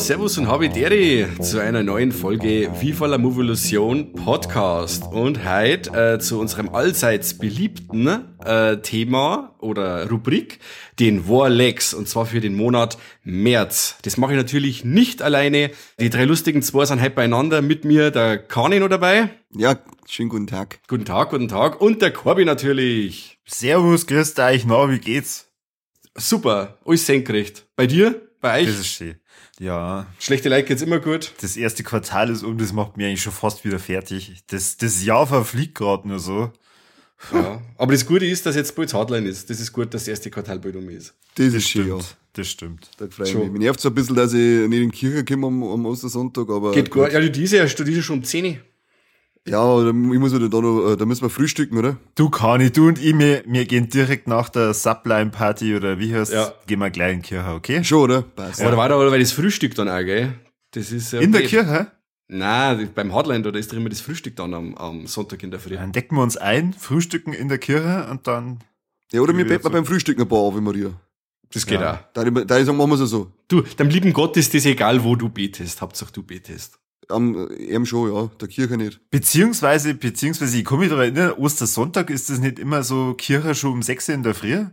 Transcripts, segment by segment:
Servus und habe Deri zu einer neuen Folge Viva la Movolution Podcast. Und heute äh, zu unserem allseits beliebten äh, Thema oder Rubrik, den Warlex, und zwar für den Monat März. Das mache ich natürlich nicht alleine. Die drei lustigen zwei sind heute beieinander. Mit mir der Kani noch dabei. Ja, schönen guten Tag. Guten Tag, guten Tag. Und der Corby natürlich. Servus, grüß euch, na, wie geht's? Super, alles senkrecht. Bei dir? Bei euch? Das ist schön. Ja. Schlechte Like geht's immer gut. Das erste Quartal ist um, das macht mir eigentlich schon fast wieder fertig. Das, das Jahr verfliegt gerade nur so. Ja. Aber das Gute ist, dass jetzt bald Hardline ist. Das ist gut, dass das erste Quartal bald um ist. Das, das ist schön, ja. Das stimmt. Da freue ich mich. Mir nervt so ein bisschen, dass ich nicht in die Kirche komme am, am Ostersonntag, aber. Geht gut. Ja, diese, ja, du diese schon um 10 ja, da, ich muss da noch, da müssen wir frühstücken, oder? Du, Kani, du und ich, wir, wir gehen direkt nach der Sublime-Party oder wie heißt ja. gehen wir gleich in die Kirche, okay? Schon, oder? Passt. Ja. da war da aber das Frühstück dann auch, gell? Das ist ja In der Kirche? Nein, beim Hardline, da ist doch immer das Frühstück dann am, am Sonntag in der Früh. Dann decken wir uns ein, frühstücken in der Kirche und dann. Ja, oder wir beten so. beim Frühstück ein paar Ave Maria. Das geht ja. auch. Da, da ich sagen, machen wir es so. Du, dem lieben Gott ist das egal, wo du betest. Hauptsache du betest. Am, eben schon, ja, der Kirche nicht. Beziehungsweise, beziehungsweise, ich komme mich daran erinnern, Ostersonntag ist das nicht immer so Kirche schon um 6 in der Früh?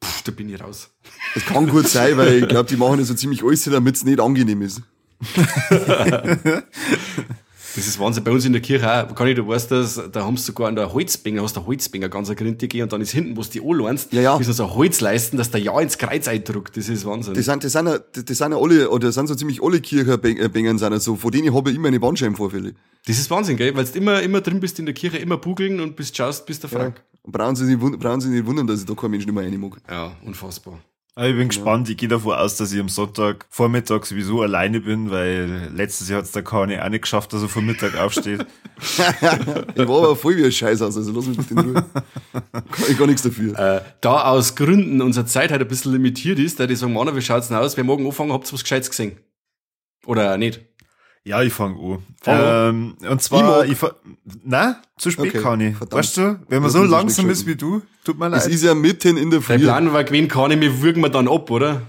Puh, da bin ich raus. Das kann gut sein, weil ich glaube, die machen das so ziemlich alles, damit es nicht angenehm ist. Das ist Wahnsinn. Bei uns in der Kirche auch, kann ich, du weißt das, da haben sie sogar an der Holzbänger, hast du Holzbänger ganz eine grintige und dann ist hinten, wo du die anlernst, ja, ja. ist so ein Holzleisten, dass der Ja ins Kreuz eindruckt. Das ist Wahnsinn. Das sind, das sind, das sind alle, oder das sind so ziemlich alle Kirchenbängern sind so, von denen habe ich immer eine Bandscheibenvorfälle. Das ist Wahnsinn, gell? Weil du immer, immer drin bist in der Kirche, immer bugeln und bist schaust, bist der Frank. Ja. Brauchen sie, nicht, brauchen sie nicht wundern, dass ich da kein Mensch nicht mehr rein mag. Ja, unfassbar. Aber ich bin gespannt. Ich gehe davon aus, dass ich am Sonntag Vormittag sowieso alleine bin, weil letztes Jahr hat es der Kane auch nicht geschafft, dass er vor Mittag aufsteht. ich war aber voll wie ein Scheiß aus, also lass mich bitte in Ruhe. Kann ich gar nichts dafür. Äh, da aus Gründen unsere Zeit halt ein bisschen limitiert ist, da die sagen, Mann, wie schaut's denn aus? Wer morgen anfangen, habt ihr was Gescheites gesehen? Oder nicht? Ja, ich fange an. Ähm, und zwar, ich, ich na, zu spät okay, kann ich. Verdammt. Weißt du, wenn man so langsam ist wie du, tut mir leid. Es ist ja mitten in der Früh. Der Plan war gewesen, kann ich, wir würgen wir dann ab, oder?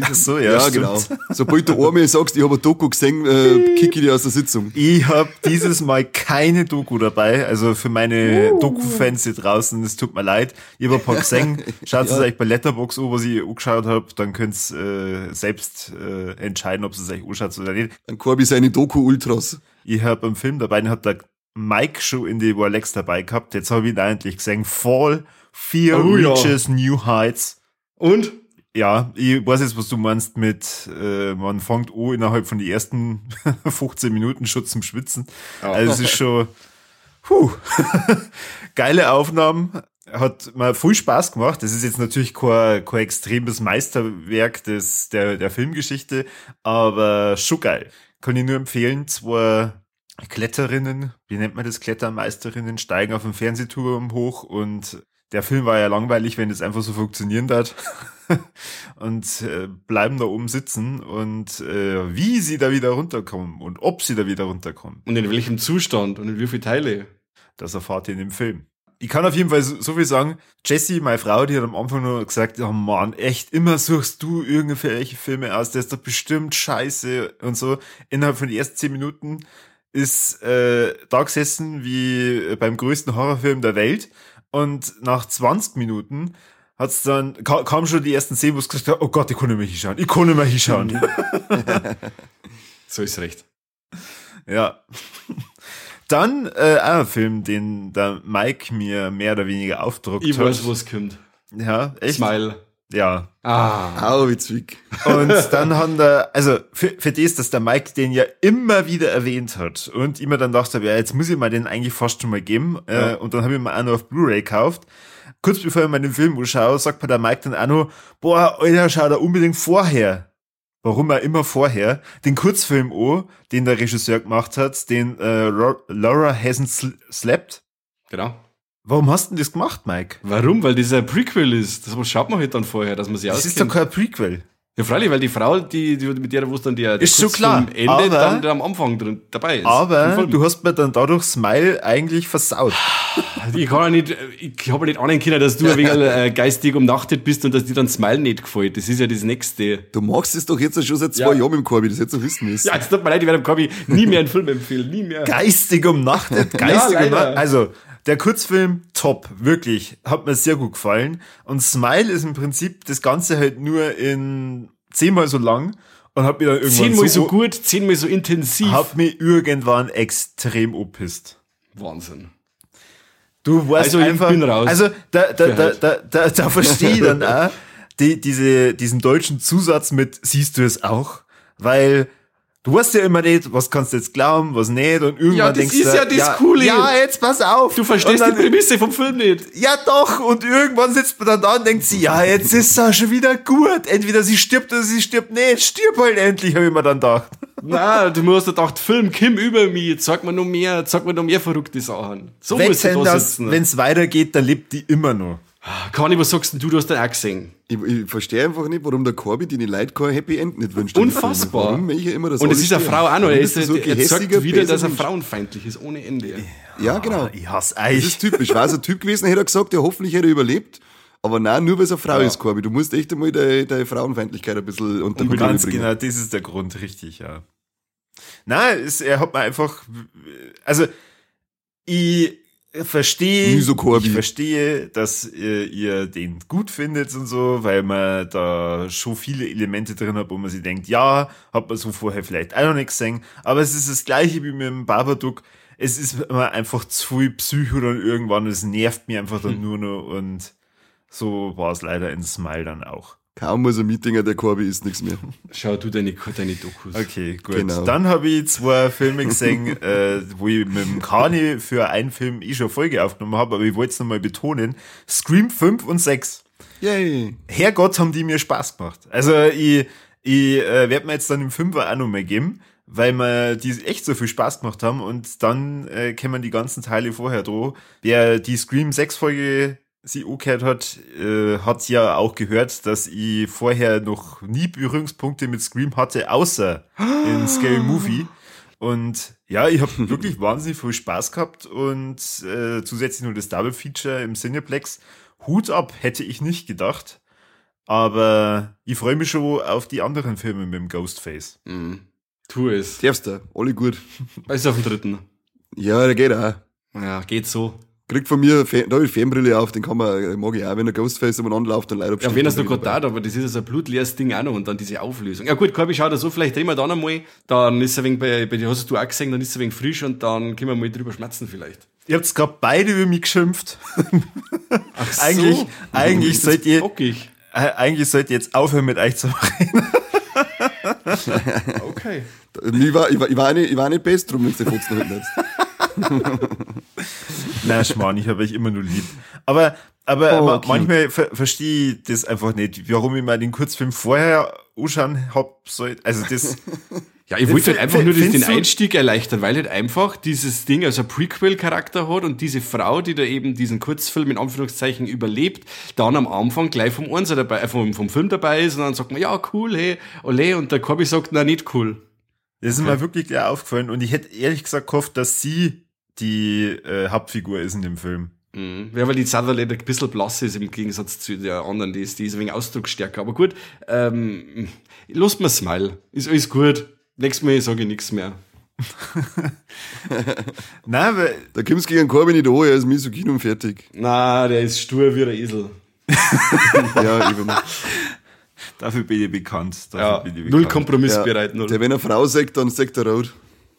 Ach so, ja, ja genau. Sobald du einmal sagst, ich habe ein Doku gesehen, äh, kicke ich dich aus der Sitzung. Ich habe dieses Mal keine Doku dabei. Also für meine uh. Doku-Fans hier draußen, es tut mir leid. Ich habe ein paar gesehen. Schaut ja. es euch bei Letterbox an, was ich angeschaut habe. Dann könnt ihr äh, selbst äh, entscheiden, ob es euch anschaut oder nicht. Dann Corby seine Doku-Ultras. Ich habe einen Film dabei, den hat der Mike schon in die Warlex dabei gehabt. Jetzt habe ich ihn eigentlich gesehen. Fall, Fear oh, Reaches ja. New Heights. Und? Ja, ich weiß jetzt, was du meinst mit, äh, man fängt an innerhalb von den ersten 15 Minuten schon zum Schwitzen. Oh. Also es ist schon, puh, geile Aufnahmen. Hat mir viel Spaß gemacht. Das ist jetzt natürlich kein, kein extremes Meisterwerk des, der, der Filmgeschichte, aber schon geil. Kann ich nur empfehlen. Zwei Kletterinnen, wie nennt man das, Klettermeisterinnen, steigen auf dem Fernsehturm hoch und der Film war ja langweilig, wenn es einfach so funktionieren hat. und äh, bleiben da oben sitzen und äh, wie sie da wieder runterkommen und ob sie da wieder runterkommen. Und in welchem Zustand und in wie viele Teile. Das erfahrt ihr in dem Film. Ich kann auf jeden Fall so, so viel sagen. Jessie, meine Frau, die hat am Anfang nur gesagt, oh Mann, echt, immer suchst du irgendwelche Filme aus, der ist doch bestimmt scheiße und so. Innerhalb von den ersten zehn Minuten ist äh, da gesessen wie beim größten Horrorfilm der Welt und nach 20 Minuten hat's dann, kam schon die ersten Szenen, es gesagt hat, oh Gott, ich kann nicht mehr hinschauen. Ich kann nicht mehr hinschauen. so ist recht. Ja. Dann äh, auch ein Film, den der Mike mir mehr oder weniger aufdruckt ich hat. Ich weiß, wo es kommt. Ja, echt? Smile. Ja. Ah. Au, wie zwick. Und dann haben da, also für, für das, dass der Mike den ja immer wieder erwähnt hat und immer dann dachte, ja, jetzt muss ich mir den eigentlich fast schon mal geben. Ja. Äh, und dann habe ich mir auch noch auf Blu-ray gekauft. Kurz bevor ich mir den Film anschaue, sagt mir der Mike dann auch noch, boah, Alter, schau da unbedingt vorher. Warum er immer vorher den Kurzfilm an, den der Regisseur gemacht hat, den äh, Laura Hasn't Slept. Genau. Warum hast du denn das gemacht, Mike? Warum? Weil das ein Prequel ist. Das schaut man halt dann vorher, dass man sich Das ist doch kein Prequel. Ja, freilich, weil die Frau, die, die mit der, wo es dann der, ist schon klar, Ende aber, dann am Anfang drin dabei ist. Aber du hast mir dann dadurch Smile eigentlich versaut. Ich kann ja nicht, ich habe nicht ahnen können, dass du ein wenig äh, geistig umnachtet bist und dass dir dann Smile nicht gefällt. Das ist ja das Nächste. Du machst es doch jetzt schon seit zwei Ja. Jahren mit dem Korbi, das hättest du wissen müssen. Ja, es tut mir leid, ich werde dem Kabi nie mehr einen Film empfehlen. Nie mehr. Geistig umnachtet, geistig leider. umnachtet. Also, der Kurzfilm, top, wirklich, hat mir sehr gut gefallen. Und Smile ist im Prinzip das Ganze halt nur in zehnmal so lang und hat mir dann irgendwann Zehnmal so gut, zehnmal so intensiv. hat mich irgendwann extrem oppisst. Wahnsinn. Du weißt Also, ich einfach, bin raus. also da, da, da, da, da, da verstehe ich dann auch die, diese, diesen deutschen Zusatz mit, siehst du es auch? Weil du weißt ja immer nicht, was kannst du jetzt glauben, was nicht und irgendwann Ja, das denkst ist du, ja das Coole. Ja, jetzt pass auf. Du verstehst und die dann, Prämisse vom Film nicht. Ja doch, und irgendwann sitzt man dann da und denkt sie, ja, jetzt ist es schon wieder gut. Entweder sie stirbt oder sie stirbt nicht. Stirb halt endlich, habe ich mir dann gedacht. Na, du musst gedacht, Film, Kim über mich, zeig mir noch mehr, zeig mir noch mehr verrückte Sachen. So musst du Wenn da sitzen. wenn's weitergeht, dann lebt die immer noch. Kann was sagst denn du, du hast den auch gesehen. Ich, ich verstehe einfach nicht, warum der Korbi den Leuten kein Happy End nicht wünscht. den Unfassbar. Warum ich immer das Und es ist eine? Frau auch noch. Er, ist, so er zeigt wieder, dass er frauenfeindlich ist, ohne Ende. Ja, genau. Ich hasse Das euch. ist typisch. War es ein Typ gewesen, hätte er gesagt, ja, hoffentlich hätte er überlebt. Aber nein, nur weil es eine Frau ist, Korbi. Du musst echt einmal deine, deine Frauenfeindlichkeit ein bisschen unter Kontrolle Ganz bringen. genau, das ist der Grund, richtig, ja. Nein, es, er hat mir einfach, also, ich verstehe, ich verstehe, dass ihr, ihr den gut findet und so, weil man da schon viele Elemente drin hat, wo man sich denkt, ja, hat man so vorher vielleicht auch noch nicht gesehen, aber es ist das gleiche wie mit dem Babadook. Es ist immer einfach zu viel Psycho dann irgendwann, es nervt mich einfach Hm. dann nur noch und so war es leider in Smile dann auch. Kaum muss ein Meetinger, der Korbi ist nichts mehr. Schau du deine, deine Dokus. Okay, gut. Genau. Dann habe ich zwei Filme gesehen, äh, wo ich mit dem Kani für einen Film eh schon Folge aufgenommen habe, aber ich wollte es nochmal betonen. Scream 5 und 6. Yay. Herrgott, haben die mir Spaß gemacht. Also ich, ich äh, werde mir jetzt dann im Fünfer auch nochmal geben, weil mir die echt so viel Spaß gemacht haben und dann äh, kämen die ganzen Teile vorher dran. Wer die Scream 6 Folge sie angehört hat, äh, hat ja auch gehört, dass ich vorher noch nie Berührungspunkte mit Scream hatte, außer in Scary Movie. Und ja, ich habe wirklich wahnsinnig viel Spaß gehabt und äh, zusätzlich nur das Double Feature im Cineplex. Hut ab, hätte ich nicht gedacht. Aber ich freue mich schon auf die anderen Filme mit dem Ghostface. Mhm. Tu es. Darfst du, alle gut. Ist auf dem dritten. Ja, der geht auch. Ja, geht so. Kriegt von mir, Fan- da hab ich Fanbrille auf, den kann man, mag ich auch, wenn der Ghostface umeinander läuft, dann leider Ja, wenn er es noch gerade da hat, aber das ist also ein blutleeres Ding auch noch und dann diese Auflösung. Ja gut, Korbi, schau da so, vielleicht drehen wir dann einmal, dann ist er wegen bei, bei dir hast du auch gesehen, dann ist er wegen frisch und dann können wir mal drüber schmerzen vielleicht. Ihr habt gerade beide über mich geschimpft. Ach Eigentlich- eigentlich Das ist seid ihr- Bockig. Äh, Eigentlich sollt ihr jetzt aufhören mit euch zu reden. Okay. Ich war, ich war, ich war nicht, ich war nicht best drum, wenn du die Fotzen halt nicht. Nein, Schmarrn, ich habe euch immer nur lieb. Aber, aber Oh, okay. manchmal ver verstehe ich das einfach nicht, warum ich mir den Kurzfilm vorher anschauen hab soll. Also das, Ja, ich wollte halt einfach nur den Einstieg erleichtern, weil halt einfach dieses Ding also Prequel-Charakter hat und diese Frau, die da eben diesen Kurzfilm in Anführungszeichen überlebt, dann am Anfang gleich vom Einser dabei, äh, vom, vom Film dabei ist und dann sagt man, ja, cool, hey, ole, und der Korbi sagt, na, nicht cool. das ist mir wirklich gleich aufgefallen und ich hätte ehrlich gesagt gehofft, dass sie die äh, Hauptfigur ist in dem Film. Mhm. Ja, weil die Sutherland ein bisschen blass ist im Gegensatz zu der anderen, die ist, die ist ein wenig ausdrucksstärker. Aber gut, ähm, lasst mir Smile. Ist alles gut. Nächstes Mal sage ich nichts mehr. Nein, weil Da kommst du gegen Korbi nicht an, er ist misogyn und fertig. Na, der ist stur wie ein Esel. Ja, eben. dafür bin ich bekannt. Dafür Ja, bin ich null bekannt. kompromissbereit. Der, Null. wenn eine Frau sagt, dann sagt er rot.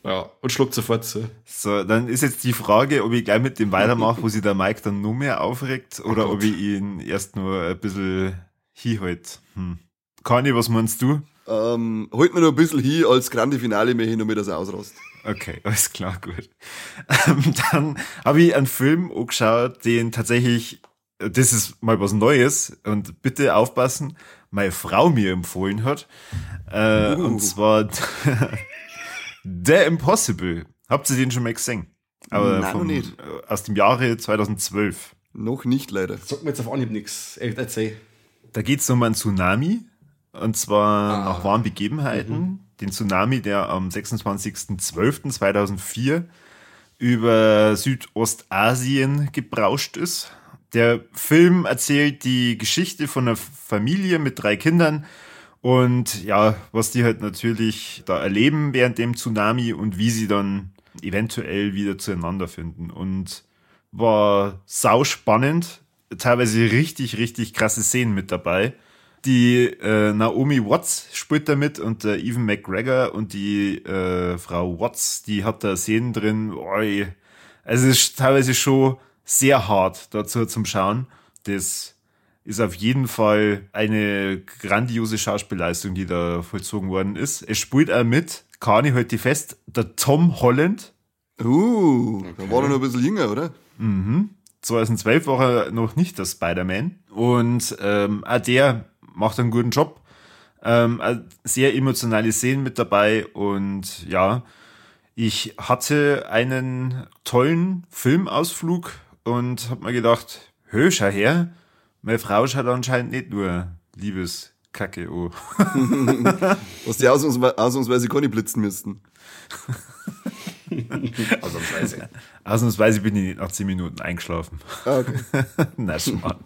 Ja, und schluckt sofort zu. So, dann ist jetzt die Frage, ob ich gleich mit dem weitermache, wo sich der Mike dann nur mehr aufregt, Oh oder ob ich ihn erst nur ein bisschen hinhalt. Hm. Kani, was meinst du? Ähm, halt mir noch ein bisschen hin, als grande Finale mehr hin, damit er ausrast. Okay, alles klar, gut. Ähm, dann habe ich einen Film angeschaut, den tatsächlich, das ist mal was Neues und bitte aufpassen, meine Frau mir empfohlen hat. Äh, Uh. Und zwar The Impossible. Habt ihr den schon mal gesehen? Aber Nein, noch nicht. äh, aus dem Jahre 2012. Noch nicht, leider. Sagt mir jetzt auf Anhieb nichts. Erzähl. Da geht es um einen Tsunami. Und zwar Ah. nach wahren Begebenheiten. Den Tsunami, der am 26.12.2004 über Südostasien gebrauscht ist. Der Film erzählt die Geschichte von einer Familie mit drei Kindern und ja, was die halt natürlich da erleben während dem Tsunami und wie sie dann eventuell wieder zueinander finden. Und war sau spannend, teilweise richtig, richtig krasse Szenen mit dabei. Die äh, Naomi Watts spielt da mit und der Evan McGregor und die äh, Frau Watts, die hat da Szenen drin. Oi. Also es ist teilweise schon sehr hart dazu zum Schauen. Das ist auf jeden Fall eine grandiose Schauspielleistung, die da vollzogen worden ist. Es spielt auch mit, Kani heute halt fest, der Tom Holland. Uh, okay. da war er noch ein bisschen jünger, oder? Mhm. 2012 war er noch nicht der Spider-Man. Und ähm, auch der macht einen guten Job. Ähm, sehr emotionale Szenen mit dabei und ja, ich hatte einen tollen Filmausflug und habe mir gedacht, hö, schau her, meine Frau schaut anscheinend nicht nur Liebeskacke oh. Was die ausnahmsweise, ausnahmsweise gar nicht blitzen müssten. Ausnahmsweise. Ausnahmsweise bin ich nicht nach 10 Minuten eingeschlafen. Ah, okay. Na, Schmarrn.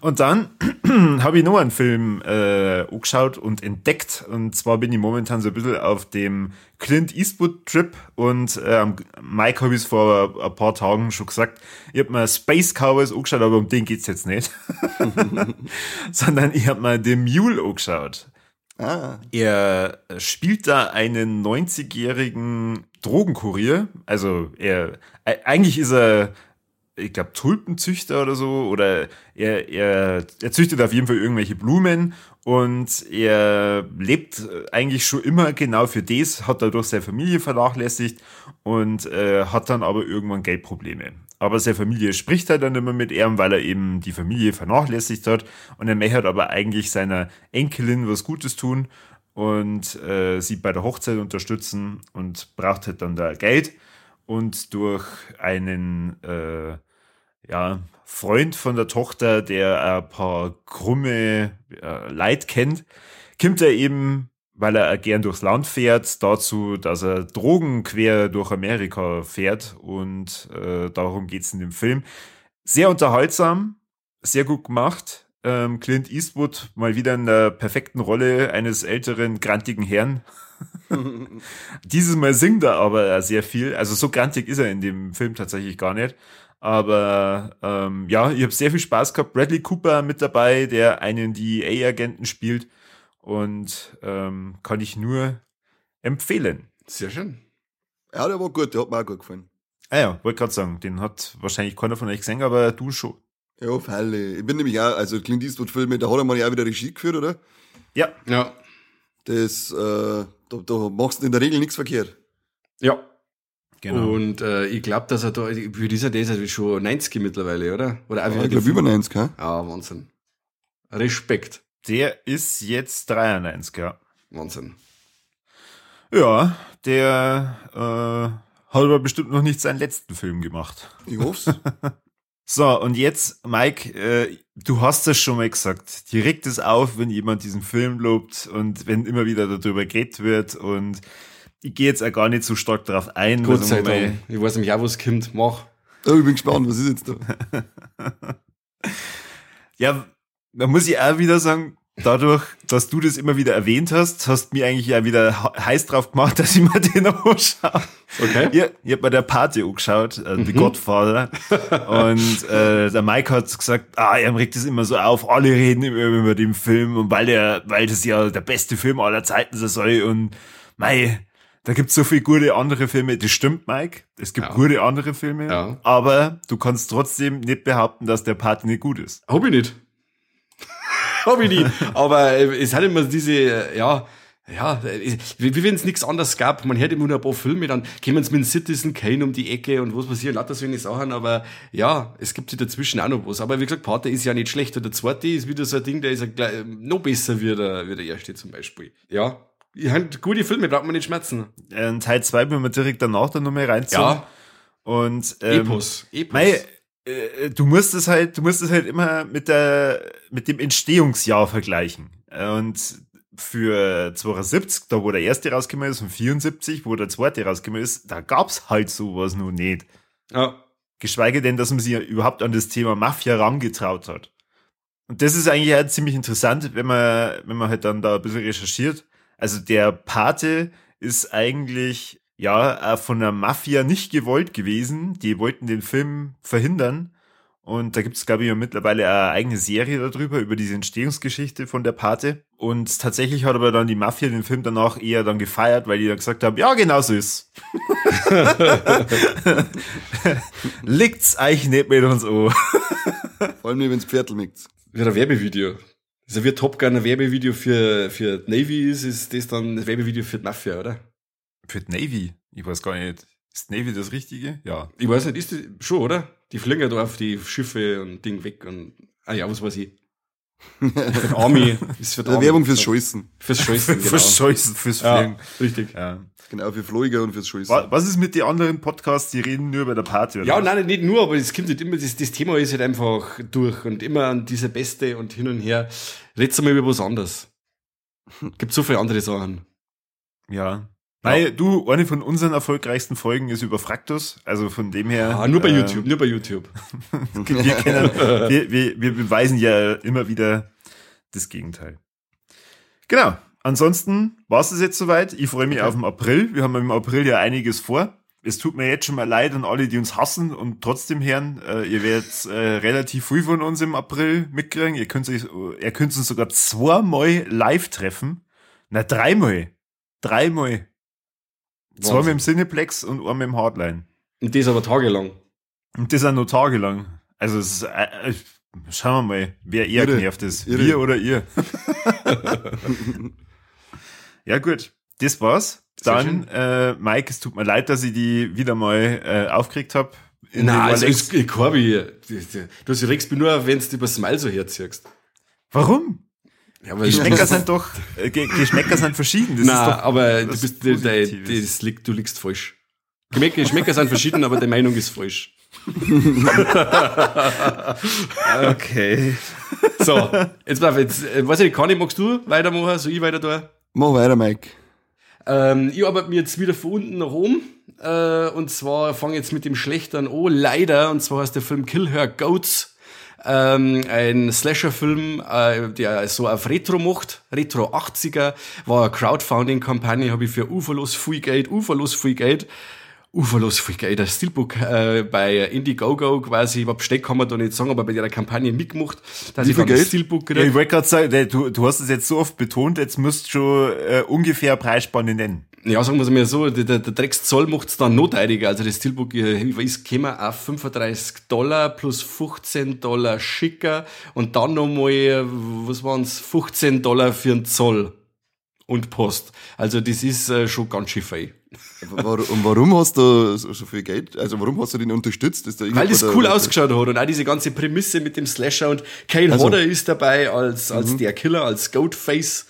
Und dann habe ich noch einen Film äh, angeschaut und entdeckt. Und zwar bin ich momentan so ein bisschen auf dem Clint Eastwood-Trip. Und äh, Mike habe ich es vor ein paar Tagen schon gesagt. Ich habe mir Space Cowboys angeschaut, aber um den geht's jetzt nicht. Sondern ich habe mir The Mule angeschaut. Ah. Er spielt da einen 90-jährigen Drogenkurier. Also er, eigentlich ist er ich glaube, Tulpenzüchter oder so, oder er, er, er züchtet auf jeden Fall irgendwelche Blumen und er lebt eigentlich schon immer genau für das, hat dadurch seine Familie vernachlässigt und äh, hat dann aber irgendwann Geldprobleme. Aber seine Familie spricht halt dann immer mit ihm, weil er eben die Familie vernachlässigt hat und er möchte aber eigentlich seiner Enkelin was Gutes tun und äh, sie bei der Hochzeit unterstützen und braucht halt dann da Geld und durch einen äh, ja, Freund von der Tochter, der ein paar krumme äh, Leid kennt, kommt er eben, weil er gern durchs Land fährt, dazu, dass er Drogen quer durch Amerika fährt und äh, darum geht's in dem Film. Sehr unterhaltsam, sehr gut gemacht. Ähm, Clint Eastwood mal wieder in der perfekten Rolle eines älteren, grantigen Herrn. Dieses Mal singt er aber sehr viel. Also so grantig ist er in dem Film tatsächlich gar nicht. Aber ähm, ja, ich habe sehr viel Spaß gehabt. Bradley Cooper mit dabei, der einen DEA-Agenten spielt. Und ähm, kann ich nur empfehlen. Sehr schön. Ja, der war gut, der hat mir auch gut gefallen. Ah ja, wollte gerade sagen, den hat wahrscheinlich keiner von euch gesehen, aber du schon. Ja, auf alle. Ich bin nämlich auch, also Clint Eastwood-Filme, da hat er mal ja auch wieder Regie geführt, oder? Ja. Ja. Das, äh, da, da machst du in der Regel nichts verkehrt. Ja. Genau. Und äh, ich glaube, dass er da, für dieser der ist er schon 90 mittlerweile, oder? oder ja, ich glaube über 90, ja. Ja, Wahnsinn. Respekt. Der ist jetzt 93, ja. Wahnsinn. Ja, der äh, hat aber bestimmt noch nicht seinen letzten Film gemacht. Ich hoff's. so, und jetzt, Mike, äh, du hast es schon mal gesagt. Dir regt es auf, wenn jemand diesen Film lobt und wenn immer wieder darüber geredet wird und ich gehe jetzt auch gar nicht so stark darauf ein. Gott sei Dank. Ich weiß nämlich auch, was kommt. Mach. Oh, ich bin gespannt, was ist jetzt da? ja, da muss ich auch wieder sagen, dadurch, dass du das immer wieder erwähnt hast, hast mir eigentlich ja wieder heiß drauf gemacht, dass ich mir den anschaue. Okay. Ich, ich habe bei der Party angeschaut, äh, The mhm. Godfather. und äh, der Mike hat gesagt, ah, er regt das immer so auf, alle reden immer über den Film und weil der, weil das ja der beste Film aller Zeiten sein soll und mei, da gibt's so viele gute andere Filme. Das stimmt, Mike. Es gibt ja. gute andere Filme. Ja. Aber du kannst trotzdem nicht behaupten, dass der Part nicht gut ist. Hab ich nicht. Hab ich nicht. Aber äh, es hat immer diese, äh, ja, ja, äh, wie, wie wenn es nichts anderes gab. Man hört immer nur ein paar Filme, dann kämen es mit Citizen Kane um die Ecke und was passiert, lauter so eine Sachen. Aber ja, es gibt ja dazwischen auch noch was. Aber wie gesagt, Pate ist ja nicht schlecht. Und der zweite ist wieder so ein Ding, der ist ja noch besser wie der, wie der erste zum Beispiel. Ja, ja, gute Filme, braucht man nicht schmerzen. Äh, Teil 2 wenn wir direkt danach dann nochmal reinziehen. Ja. Und ähm, Epos. Epos. Mei, äh, du musst es halt, du musst es halt immer mit der, mit dem Entstehungsjahr vergleichen. Und für 72, da wo der erste rausgekommen ist, und 74, wo der zweite rausgekommen ist, da gab's halt sowas noch nicht. Ja. Geschweige denn, dass man sich überhaupt an das Thema Mafia rangetraut hat. Und das ist eigentlich halt ziemlich interessant, wenn man, wenn man halt dann da ein bisschen recherchiert. Also der Pate ist eigentlich, ja, äh, von der Mafia nicht gewollt gewesen. Die wollten den Film verhindern. Und da gibt es, glaube ich, mittlerweile eine eigene Serie darüber, über diese Entstehungsgeschichte von der Pate. Und tatsächlich hat aber dann die Mafia den Film danach eher dann gefeiert, weil die dann gesagt haben, ja, genau so ist. Liegt's euch nicht mit uns an. Vor allem nicht, wenn's Pferdl mikt. Wie ein Werbevideo. Also wie Top Gun ein Werbevideo für, für Navy ist, ist das dann ein Werbevideo für die Mafia, oder? Für die Navy? Ich weiß gar nicht. Ist Navy das Richtige? Ja. Ich weiß nicht, ist das schon, oder? Die fliegen ja da auf die Schiffe und Ding weg und, ah ja, was weiß ich. Für Army. Ist für Army. Werbung fürs Scheißen. Fürs Scheißen, genau. Fürs Scheißen, fürs Fliegen. ja, richtig. Ja. Genau, für Flieger und fürs Scheißen. Wa- Was ist mit den anderen Podcasts, die reden nur über der Party? Oder? Ja, was? nein, nicht nur, aber es kommt halt immer, das, das Thema ist halt einfach durch und immer an dieser Beste und hin und her. Red's mal über was anderes. Gibt so viele andere Sachen. Ja. Nein, du, eine von unseren erfolgreichsten Folgen ist über Fraktus. Also von dem her. Ah, nur bei äh, YouTube, nur bei YouTube. Wir, kennen, wir, wir, wir beweisen ja immer wieder das Gegenteil. Genau. Ansonsten war es jetzt soweit. Ich freue mich auf den April. Wir haben im April ja einiges vor. Es tut mir jetzt schon mal leid an alle, die uns hassen und trotzdem hören. Äh, ihr werdet äh, relativ viel von uns im April mitkriegen. Ihr könnt, euch, ihr könnt uns sogar zweimal live treffen. Na, dreimal. Dreimal. Zwei mit dem Cineplex und einmal im Hardline. Und das aber tagelang. Und das auch noch tagelang. Also es ist, äh, äh, schauen wir mal, wer eher Irre. genervt ist. Irre. Wir oder ihr. ja gut, das war's. Sehr Dann, äh, Mike, es tut mir leid, dass ich die wieder mal äh, aufgeregt habe. Nein, also ist, ich, Corby, du regst mich nur, wenn du über Smile so herziehst. Warum? Ja, Geschmäcker sind doch, äh, Ge- Geschmäcker sind verschieden. Das Nein, ist doch, aber du bist, der, der, das liegt, du liegst falsch. Geschmäcker, Geschmäcker sind verschieden, aber die Meinung ist falsch. okay. So, jetzt bleib jetzt, äh, weiß ich, nicht, kann ich, magst du weitermachen, so ich weiter da? Mach weiter, Mike. Ähm, ich arbeite mir jetzt wieder von unten nach oben. Äh, und zwar fange jetzt mit dem Schlechtern an, leider. Und zwar heißt der Film Kill Her Goats. Ähm, ein Slasher-Film, äh, der so auf Retro macht, Retro 80er, war eine Crowdfunding-Kampagne, habe ich für uferlos viel Geld, uferlos viel Geld, uferlos viel Geld, ein Steelbook äh, bei Indiegogo quasi, ich hab Besteck kann man da nicht sagen, aber bei der Kampagne mitgemacht, dass Wie ich viel Geld? Steelbook Ja, krieg. ich wollte gerade sagen, du, du hast es jetzt so oft betont, jetzt musst du schon äh, ungefähr Preisspanne nennen. Ja, sagen wir es mal so, der, der, Dreckszoll macht's dann noteidiger. Also das Steelbook äh, ist gekommen auf 35 Dollar plus 15 Dollar schicker und dann nochmal, äh, was waren's, 15 Dollar für den Zoll und Post. Also das ist äh, schon ganz schön viel. Und warum hast du so, viel Geld? Also warum hast du den unterstützt? Ist da Weil das cool ausgeschaut hat und auch diese ganze Prämisse mit dem Slasher und Kane Also. Hodder ist dabei als, als der Killer, als Goatface.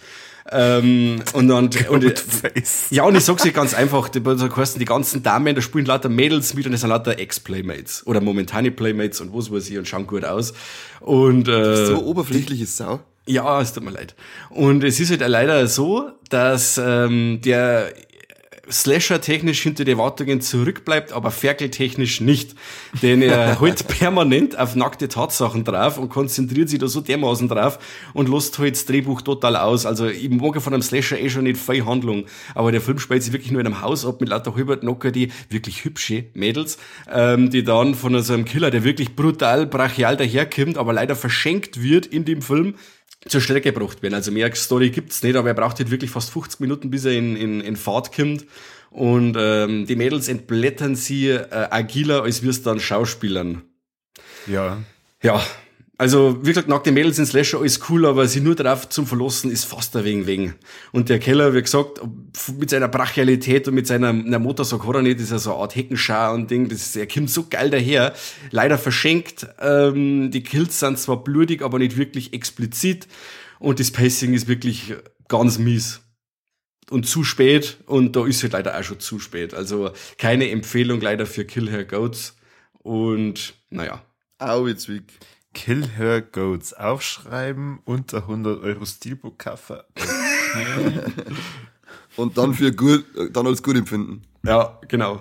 Ähm, und dann, und, ja, und ich sag's dir ganz einfach, die, die ganzen Damen, da spielen lauter Mädels mit und das sind lauter Ex-Playmates oder momentane Playmates und was weiß ich und schauen gut aus. Und, äh, So oberflächliches Sau. Ja, es tut mir leid. Und es ist halt leider so, dass ähm, der Slasher-technisch hinter die Erwartungen zurückbleibt, aber Ferkel-technisch nicht. Denn er halt permanent auf nackte Tatsachen drauf und konzentriert sich da so dermaßen drauf und lässt halt das Drehbuch total aus. Also ich mag von einem Slasher eh schon nicht viel Handlung, aber der Film spielt sich wirklich nur in einem Haus ab mit lauter Halbertnocker, die wirklich hübsche Mädels, ähm, die dann von so einem Killer, der wirklich brutal, brachial daherkommt, aber leider verschenkt wird in dem Film, zur Strecke gebracht werden. Also mehr Story gibt's nicht, aber er braucht halt wirklich fast 50 Minuten, bis er in, in, in Fahrt kommt. Und ähm, die Mädels entblättern sie äh, agiler, als wir es dann Schauspielern. Ja. Ja, also wie gesagt, nackte Mädels in Slasher alles cool, aber sie nur drauf zum Verlassen ist fast ein wegen wegen. Und der Keller, wie gesagt, mit seiner Brachialität und mit seiner na, Motorsack hat er nicht, ist ja so eine Art Heckenschar und Ding, das ist, er kommt so geil daher, leider verschenkt. Ähm, die Kills sind zwar blutig, aber nicht wirklich explizit und das Pacing ist wirklich ganz mies. Und zu spät und da ist halt leider auch schon zu spät. Also keine Empfehlung leider für Kill Her Goats und naja. Au, jetzt weg. Kill Her Goats. Aufschreiben, unter 100 Euro Steelbook kaufen. Und dann für gut, dann als gut empfinden. Ja, genau.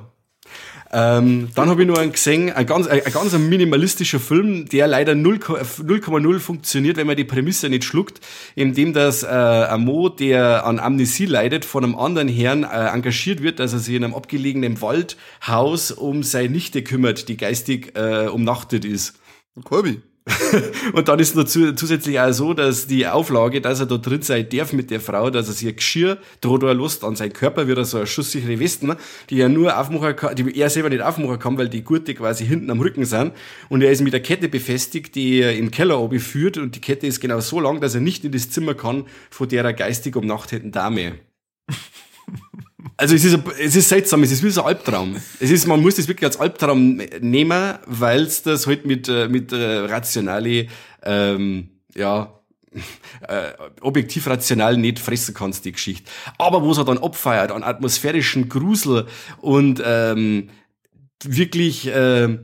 Ähm, dann habe ich noch einen gesehen, ein ganz, ein, ein ganz minimalistischer Film, der leider 0,0 funktioniert, wenn man die Prämisse nicht schluckt, indem das äh, ein Mo, der an Amnesie leidet, von einem anderen Herrn äh, engagiert wird, dass er sich in einem abgelegenen Waldhaus um seine Nichte kümmert, die geistig äh, umnachtet ist. Corby. und dann ist noch zu, zusätzlich auch so, dass die Auflage, dass er da drin sein darf mit der Frau, dass er sich Geschirr droht er Lust an seinen Körper, wieder so eine schusssichere Westen, die er nur aufmachen kann, die er selber nicht aufmachen kann, weil die Gurte quasi hinten am Rücken sind. Und er ist mit der Kette befestigt, die er im Keller oben führt und die Kette ist genau so lang, dass er nicht in das Zimmer kann, von der er geistig umnachteten Dame. Also es ist, es ist seltsam, es ist wie so ein Albtraum. Es ist, man muss das wirklich als Albtraum nehmen, weil es das halt mit, äh, mit äh, rationale, ähm, ja, äh, objektiv rational nicht fressen kannst, die Geschichte. Aber wo er dann abfeiert an atmosphärischen Grusel und ähm, wirklich, äh,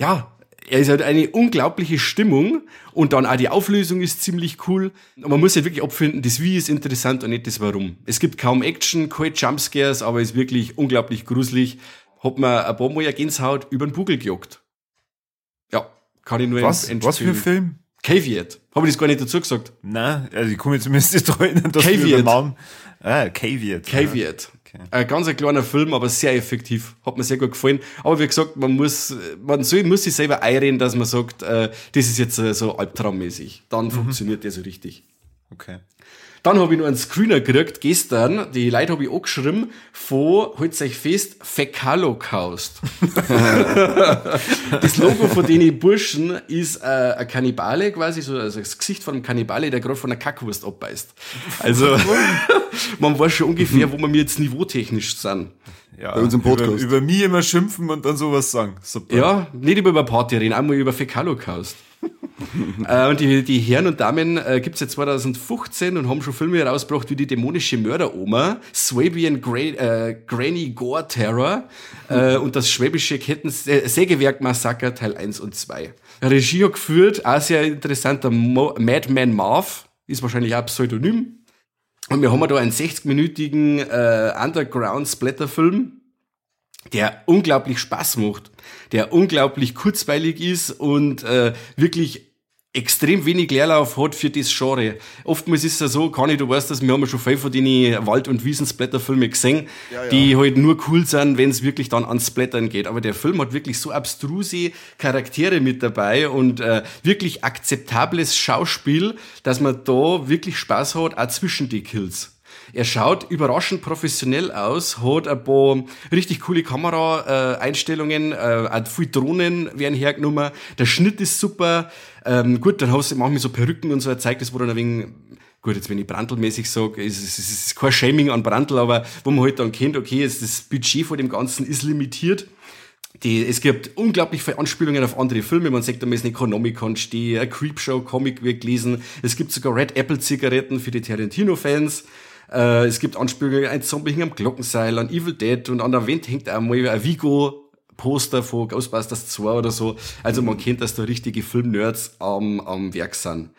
ja, er ist halt eine unglaubliche Stimmung und dann auch die Auflösung ist ziemlich cool. Und man muss ja wirklich abfinden, das Wie ist interessant und nicht das Warum. Es gibt kaum Action, keine Jumpscares, aber ist wirklich unglaublich gruselig. Hat mir ein paar Mal eine Gänsehaut über den Bugel gejagt. Ja, kann ich nur Was, was für ein Film? Caveat. Habe ich das gar nicht dazu gesagt? Nein, also ich komme jetzt zumindest nicht erinnern, dass Caveat. wir Namen... Ah, Caveat. Caveat. Okay. Ein ganz ein kleiner Film, aber sehr effektiv. Hat mir sehr gut gefallen. Aber wie gesagt, man muss, man soll, muss sich selber einreden, dass man sagt, äh, das ist jetzt äh, so albtraummäßig. Dann mhm. funktioniert der so richtig. Okay. Dann habe ich noch einen Screener gekriegt, gestern. Die Leute habe ich angeschrieben von, halt's euch fest, Fäkalokaust. das Logo von den Burschen ist äh, ein Kannibale quasi, so also das Gesicht von einem Kannibale, der gerade von einer Kackwurst abbeißt. Also, man weiß schon ungefähr, wo wir jetzt niveautechnisch sind. Ja, Bei uns im Podcast. Über, über mich immer schimpfen und dann sowas sagen. Super. Ja, nicht über Party reden, einmal über Fäkalokaust. äh, und die, die Herren und Damen äh, gibt es seit 2015 und haben schon Filme herausgebracht wie die dämonische Mörderoma, Swabian Gra äh, Granny Gore Terror äh, und das schwäbische Kettensägewerk Massaker Teil 1 und 2. Regie hat geführt, auch sehr interessanter Madman Marv, ist wahrscheinlich auch Pseudonym. Und wir haben da einen 60-minütigen äh, Underground-Splatter-Film, der unglaublich Spaß macht, der unglaublich kurzweilig ist und äh, wirklich extrem wenig Leerlauf hat für das Genre. Oftmals ist es ja so, kann ich, du weißt das, wir haben ja schon viel von den Wald- und Wiesensblätterfilme gesehen, ja, ja. die halt nur cool sind, wenn es wirklich dann ans Splattern geht. Aber der Film hat wirklich so abstruse Charaktere mit dabei und äh, wirklich akzeptables Schauspiel, dass man da wirklich Spaß hat, auch zwischen die Kills. Er schaut überraschend professionell aus, hat ein paar richtig coole Kameraeinstellungen, äh, auch viele Drohnen werden hergenommen, der Schnitt ist super. Ähm, gut, dann hast du manchmal so Perücken und so zeigt das, wo dann ein wenig gut, jetzt wenn ich Brandl-mäßig sage, ist es ist, ist kein Shaming an Brandl, aber wo man halt dann kennt, okay, ist das Budget von dem Ganzen ist limitiert. Die, es gibt unglaublich viele Anspielungen auf andere Filme. Man sagt, da ist ein Economicon stehe, ein Creepshow Comic wird gelesen. Es gibt sogar Red Apple Zigaretten für die Tarantino-Fans. Äh, es gibt Anspielungen, ein Zombie hing am Glockenseil, an Evil Dead und an der Wand hängt auch mal ein Vigo Poster von Ghostbusters 2 oder so. Also man kennt, dass da richtige Filmnerds am, am Werk sind.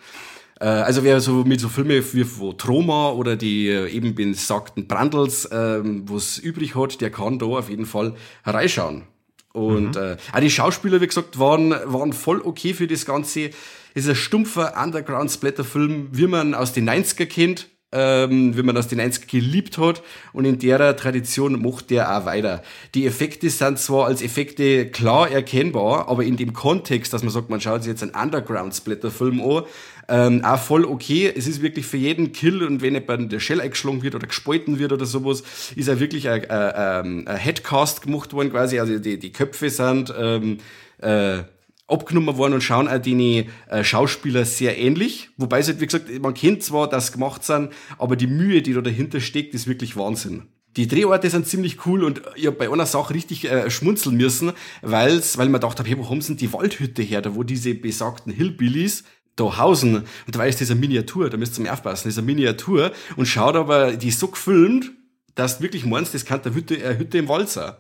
Äh, also wer so mit so Filme wie von Troma oder die äh, eben besagten Brandels, ähm, was übrig hat, der kann da auf jeden Fall reinschauen. Und mhm. äh, auch die Schauspieler, wie gesagt, waren, waren voll okay für das Ganze. Es ist ein stumpfer Underground-Splatter-Film, wie man aus den 90er kennt ähm, wie man das den 90 geliebt hat und in der Tradition macht der auch weiter. Die Effekte sind zwar als Effekte klar erkennbar, aber in dem Kontext, dass man sagt, man schaut sich jetzt einen Underground-Splatter-Film an, ähm, auch voll okay. Es ist wirklich für jeden Kill und wenn jemand der Shell eingeschlagen wird oder gespalten wird oder sowas, ist auch wirklich ein, ein, ein Headcast gemacht worden quasi. Also die, die Köpfe sind ähm, äh, abgenommen worden und schauen auch die äh, Schauspieler sehr ähnlich. Wobei es halt, wie gesagt, man kennt zwar, dass sie gemacht sind, aber die Mühe, die da dahinter steckt, ist wirklich Wahnsinn. Die Drehorte sind ziemlich cool und ich hab bei einer Sache richtig äh, schmunzeln müssen, weil's, weil man dachte, hey, wo haben sie denn die Waldhütte her, da wo diese besagten Hillbillies da hausen. Und da ist dieser Miniatur, da müsst ihr aufpassen, dieser Miniatur und schaut aber, die ist so gefilmt, dass du wirklich meinst, das kann der Hütte, äh, Hütte im Wald sein.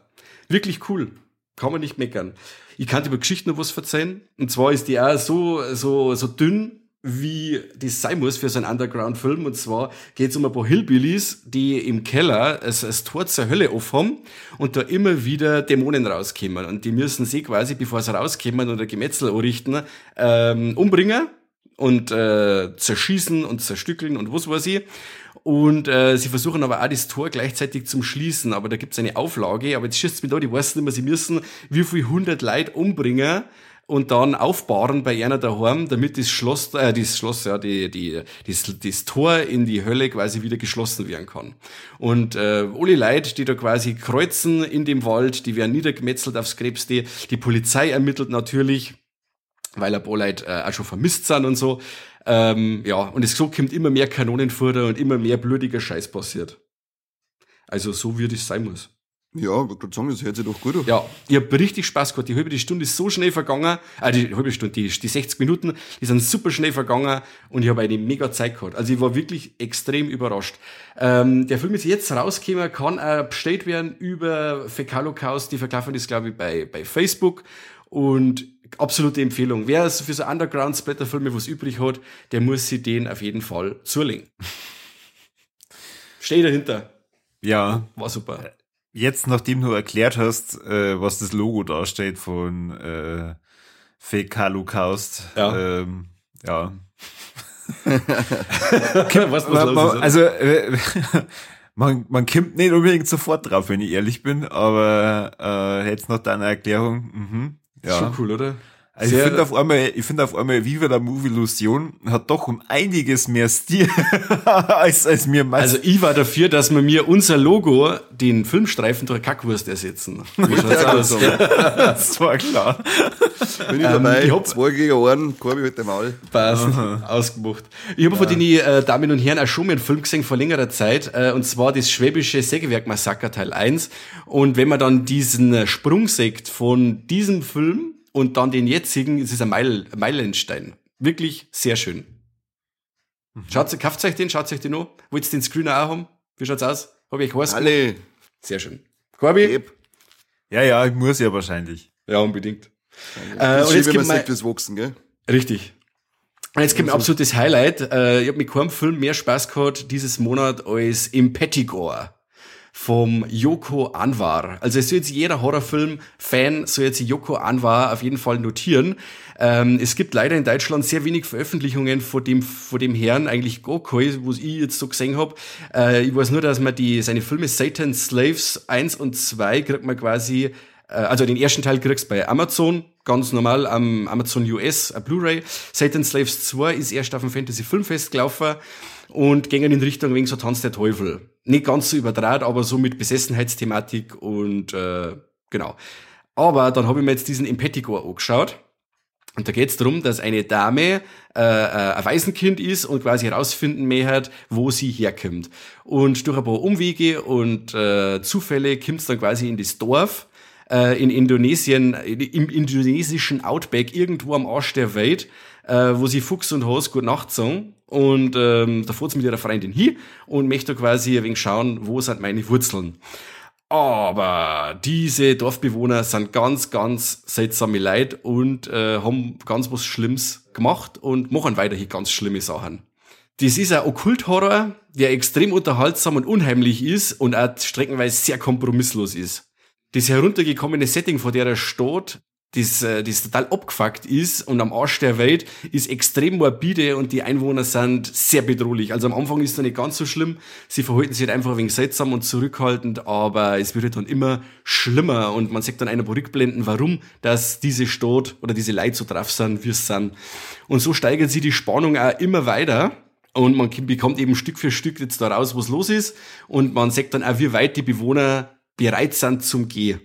Wirklich cool. Kann man nicht meckern. Ich kann über Geschichten noch was verzeihen. Und zwar ist die auch so, so, so dünn, wie das sein muss für so einen Underground-Film. Und zwar geht es um ein paar Hillbillies, die im Keller das, das Tor zur Hölle aufhaben und da immer wieder Dämonen rauskommen. Und die müssen sie quasi, bevor sie rauskommen oder Gemetzel anrichten, ähm, umbringen und äh, zerschießen und zerstückeln und was weiß ich. Und äh, sie versuchen aber auch das Tor gleichzeitig zum Schließen. Aber da gibt es eine Auflage. Aber jetzt schießt mir da, die nicht mehr, sie müssen wie viel hundert Leute umbringen und dann aufbauen bei einer daheim, damit das Schloss, äh, das Schloss, ja, die, die, das, das Tor in die Hölle quasi wieder geschlossen werden kann. Und äh, alle Leute, die da quasi kreuzen in dem Wald, die werden niedergemetzelt aufs Krebste. Die Polizei ermittelt natürlich, weil ein paar Leute äh, auch schon vermisst sind und so. Ähm, ja, und es so kommt immer mehr Kanonenfutter und immer mehr blutiger Scheiß passiert. Also so wie das sein muss. Ja, ich würde sagen, das hört sich doch gut an. Ja, ich habe richtig Spaß gehabt. Die halbe Stunde ist so schnell vergangen. Äh, die halbe Stunde, die, die 60 Minuten, die sind super schnell vergangen und ich habe eine mega Zeit gehabt. Also ich war wirklich extrem überrascht. Ähm, der Film ist jetzt rausgekommen, kann auch bestellt werden über Fäkalocaust. Die verkaufen das, glaube ich, bei, bei Facebook. Und absolute Empfehlung. Wer für so Underground-Splatter-Filme was übrig hat, der muss sich den auf jeden Fall zulegen. Steh dahinter. Ja. War super jetzt, nachdem du erklärt hast, äh, was das Logo darstellt von äh, Fekalukaust, ja. Ähm, ja. was man, man, also äh, man, man kommt nicht unbedingt sofort drauf, wenn ich ehrlich bin, aber äh, jetzt nach deiner Erklärung, mh, ja. Schon cool, oder? Also ich finde auf einmal, ich finde auf einmal Viva la Movie Illusion hat doch um einiges mehr Stil als, als mir meist. Also ich war dafür, dass wir mir unser Logo, den Filmstreifen durch Kackwurst ersetzen. ja, aus? das war klar. Bin ich dabei, ähm, ich hab, zwei gegen einen, Korbi mit dem Maul. Passt, ausgemacht. Ich habe ja. von den äh, Damen und Herren auch schon mal einen Film gesehen vor längerer Zeit, äh, und zwar das Schwäbische Sägewerk-Massaker Teil 1. Und wenn man dann diesen Sprung sagt von diesem Film und dann den jetzigen, es ist ein Meil, Meilenstein. Wirklich sehr schön. Mhm. Schaut, kauft euch den, schaut euch den an. Wollt ihr den Screener auch haben? Wie schaut's aus? Hab ich heiß Alle. Sehr schön. Corby? Ja, ja, ich muss ja wahrscheinlich. Ja, unbedingt. Äh, und jetzt gibt man fürs Wachsen, gell? Richtig. Und jetzt kommt ein absolutes Highlight. Äh, ich habe mit keinem Film mehr Spaß gehabt dieses Monat als im Pettigore vom Yoko Anwar. Also es soll jetzt jeder Horrorfilm-Fan soll jetzt Yoko Anwar auf jeden Fall notieren. Ähm, es gibt leider in Deutschland sehr wenig Veröffentlichungen von dem, von dem Herrn, eigentlich gar keine, was ich jetzt so gesehen habe. Äh, ich weiß nur, dass man die, seine Filme Satan Slaves 1 und 2 kriegt man quasi äh, also den ersten Teil kriegst du bei Amazon, ganz normal am Amazon US, a Blu-ray. Satan Slaves 2 ist erst auf dem Fantasy Filmfest gelaufen und gingen in Richtung wegen so Tanz der Teufel. Nicht ganz so überdraht, aber so mit Besessenheitsthematik und äh, genau. Aber dann habe ich mir jetzt diesen Impetigo angeschaut. Und da geht es darum, dass eine Dame äh, äh, ein Waisenkind ist und quasi herausfinden möchte, wo sie herkommt. Und durch ein paar Umwege und äh, Zufälle kommt dann quasi in das Dorf äh, in Indonesien, im indonesischen Outback, irgendwo am Arsch der Welt, äh, wo sie Fuchs und Haus gut Nacht sagen. Und ähm, da fährt sie mit ihrer Freundin hin und möchte quasi ein wenig schauen, wo sind meine Wurzeln. Aber diese Dorfbewohner sind ganz, ganz seltsame Leute und äh, haben ganz was Schlimmes gemacht und machen weiterhin ganz schlimme Sachen. Das ist ein Okkulthorror, der extrem unterhaltsam und unheimlich ist und auch streckenweise sehr kompromisslos ist. Das heruntergekommene Setting, vor der er steht, das, äh, das total abgefuckt ist und am Arsch der Welt ist extrem morbide und die Einwohner sind sehr bedrohlich. Also am Anfang ist es nicht ganz so schlimm. Sie verhalten sich halt einfach ein wenig seltsam und zurückhaltend, aber es wird halt dann immer schlimmer und man sieht dann einer Rückblenden, warum dass diese Stadt oder diese Leute so drauf sind, wie es sind. Und so steigert sich die Spannung auch immer weiter. Und man bekommt eben Stück für Stück jetzt da raus, was los ist. Und man sieht dann auch, wie weit die Bewohner bereit sind zum Gehen.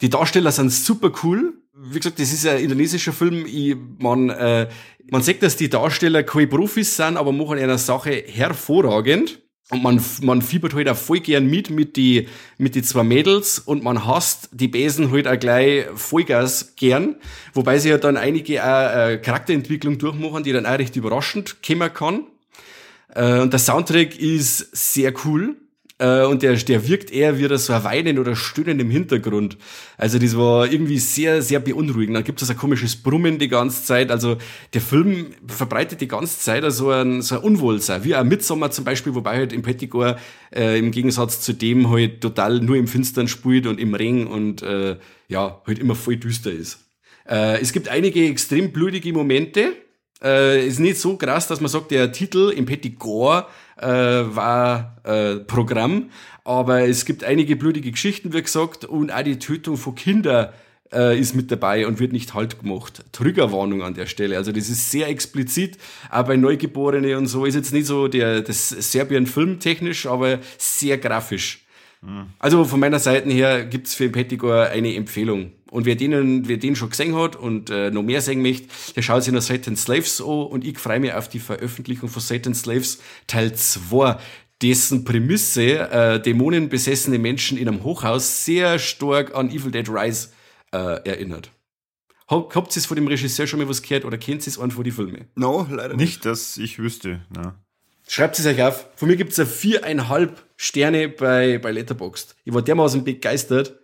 Die Darsteller sind super cool wie gesagt, das ist ein indonesischer Film. Ich, man, äh, man sieht, dass die Darsteller keine Profis sind, aber machen einer Sache hervorragend. Und man, man fiebert halt auch voll gern mit, mit die, mit die zwei Mädels und man hasst die Besen halt auch gleich Vollgas gern. Wobei sie ja dann einige auch, äh, Charakterentwicklung durchmachen, die dann auch recht überraschend kommen kann. Äh, und der Soundtrack ist sehr cool. Äh, und der, der wirkt eher wie so ein Weinen oder Stöhnen im Hintergrund. Also das war irgendwie sehr, sehr beunruhigend. Dann gibt es ein komisches Brummen die ganze Zeit. Also der Film verbreitet die ganze Zeit so ein, so ein Unwohlsein. Wie ein Midsommer zum Beispiel, wobei halt im Pettigore äh, im Gegensatz zu dem halt total nur im Finstern spielt und im Regen und äh, ja, halt immer voll düster ist. Äh, es gibt einige extrem blutige Momente. Äh, ist nicht so krass, dass man sagt, der Titel im Pettigore äh, war äh, Programm, aber es gibt einige blutige Geschichten, wie gesagt, und auch die Tötung von Kindern äh, ist mit dabei und wird nicht halt gemacht. Triggerwarnung an der Stelle. Also das ist sehr explizit, auch bei Neugeborene und so. Ist jetzt nicht so der das Serbien-Film technisch, aber sehr grafisch. Also von meiner Seite her gibt's für Pettigore eine Empfehlung. Und wer den, wer den schon gesehen hat und äh, noch mehr sehen möchte, der schaut sich noch Satan Slaves an und ich freue mich auf die Veröffentlichung von Satan Slaves Teil 2, dessen Prämisse äh, dämonenbesessene Menschen in einem Hochhaus sehr stark an Evil Dead Rise äh, erinnert. Hab, habt ihr es von dem Regisseur schon mal was gehört oder kennt ihr es an von die Filme? No, leider nicht. Nicht, dass ich wüsste. Na. Schreibt es euch auf. Von mir gibt's es viereinhalb Sterne bei, bei Letterboxd. Ich war dermaßen begeistert.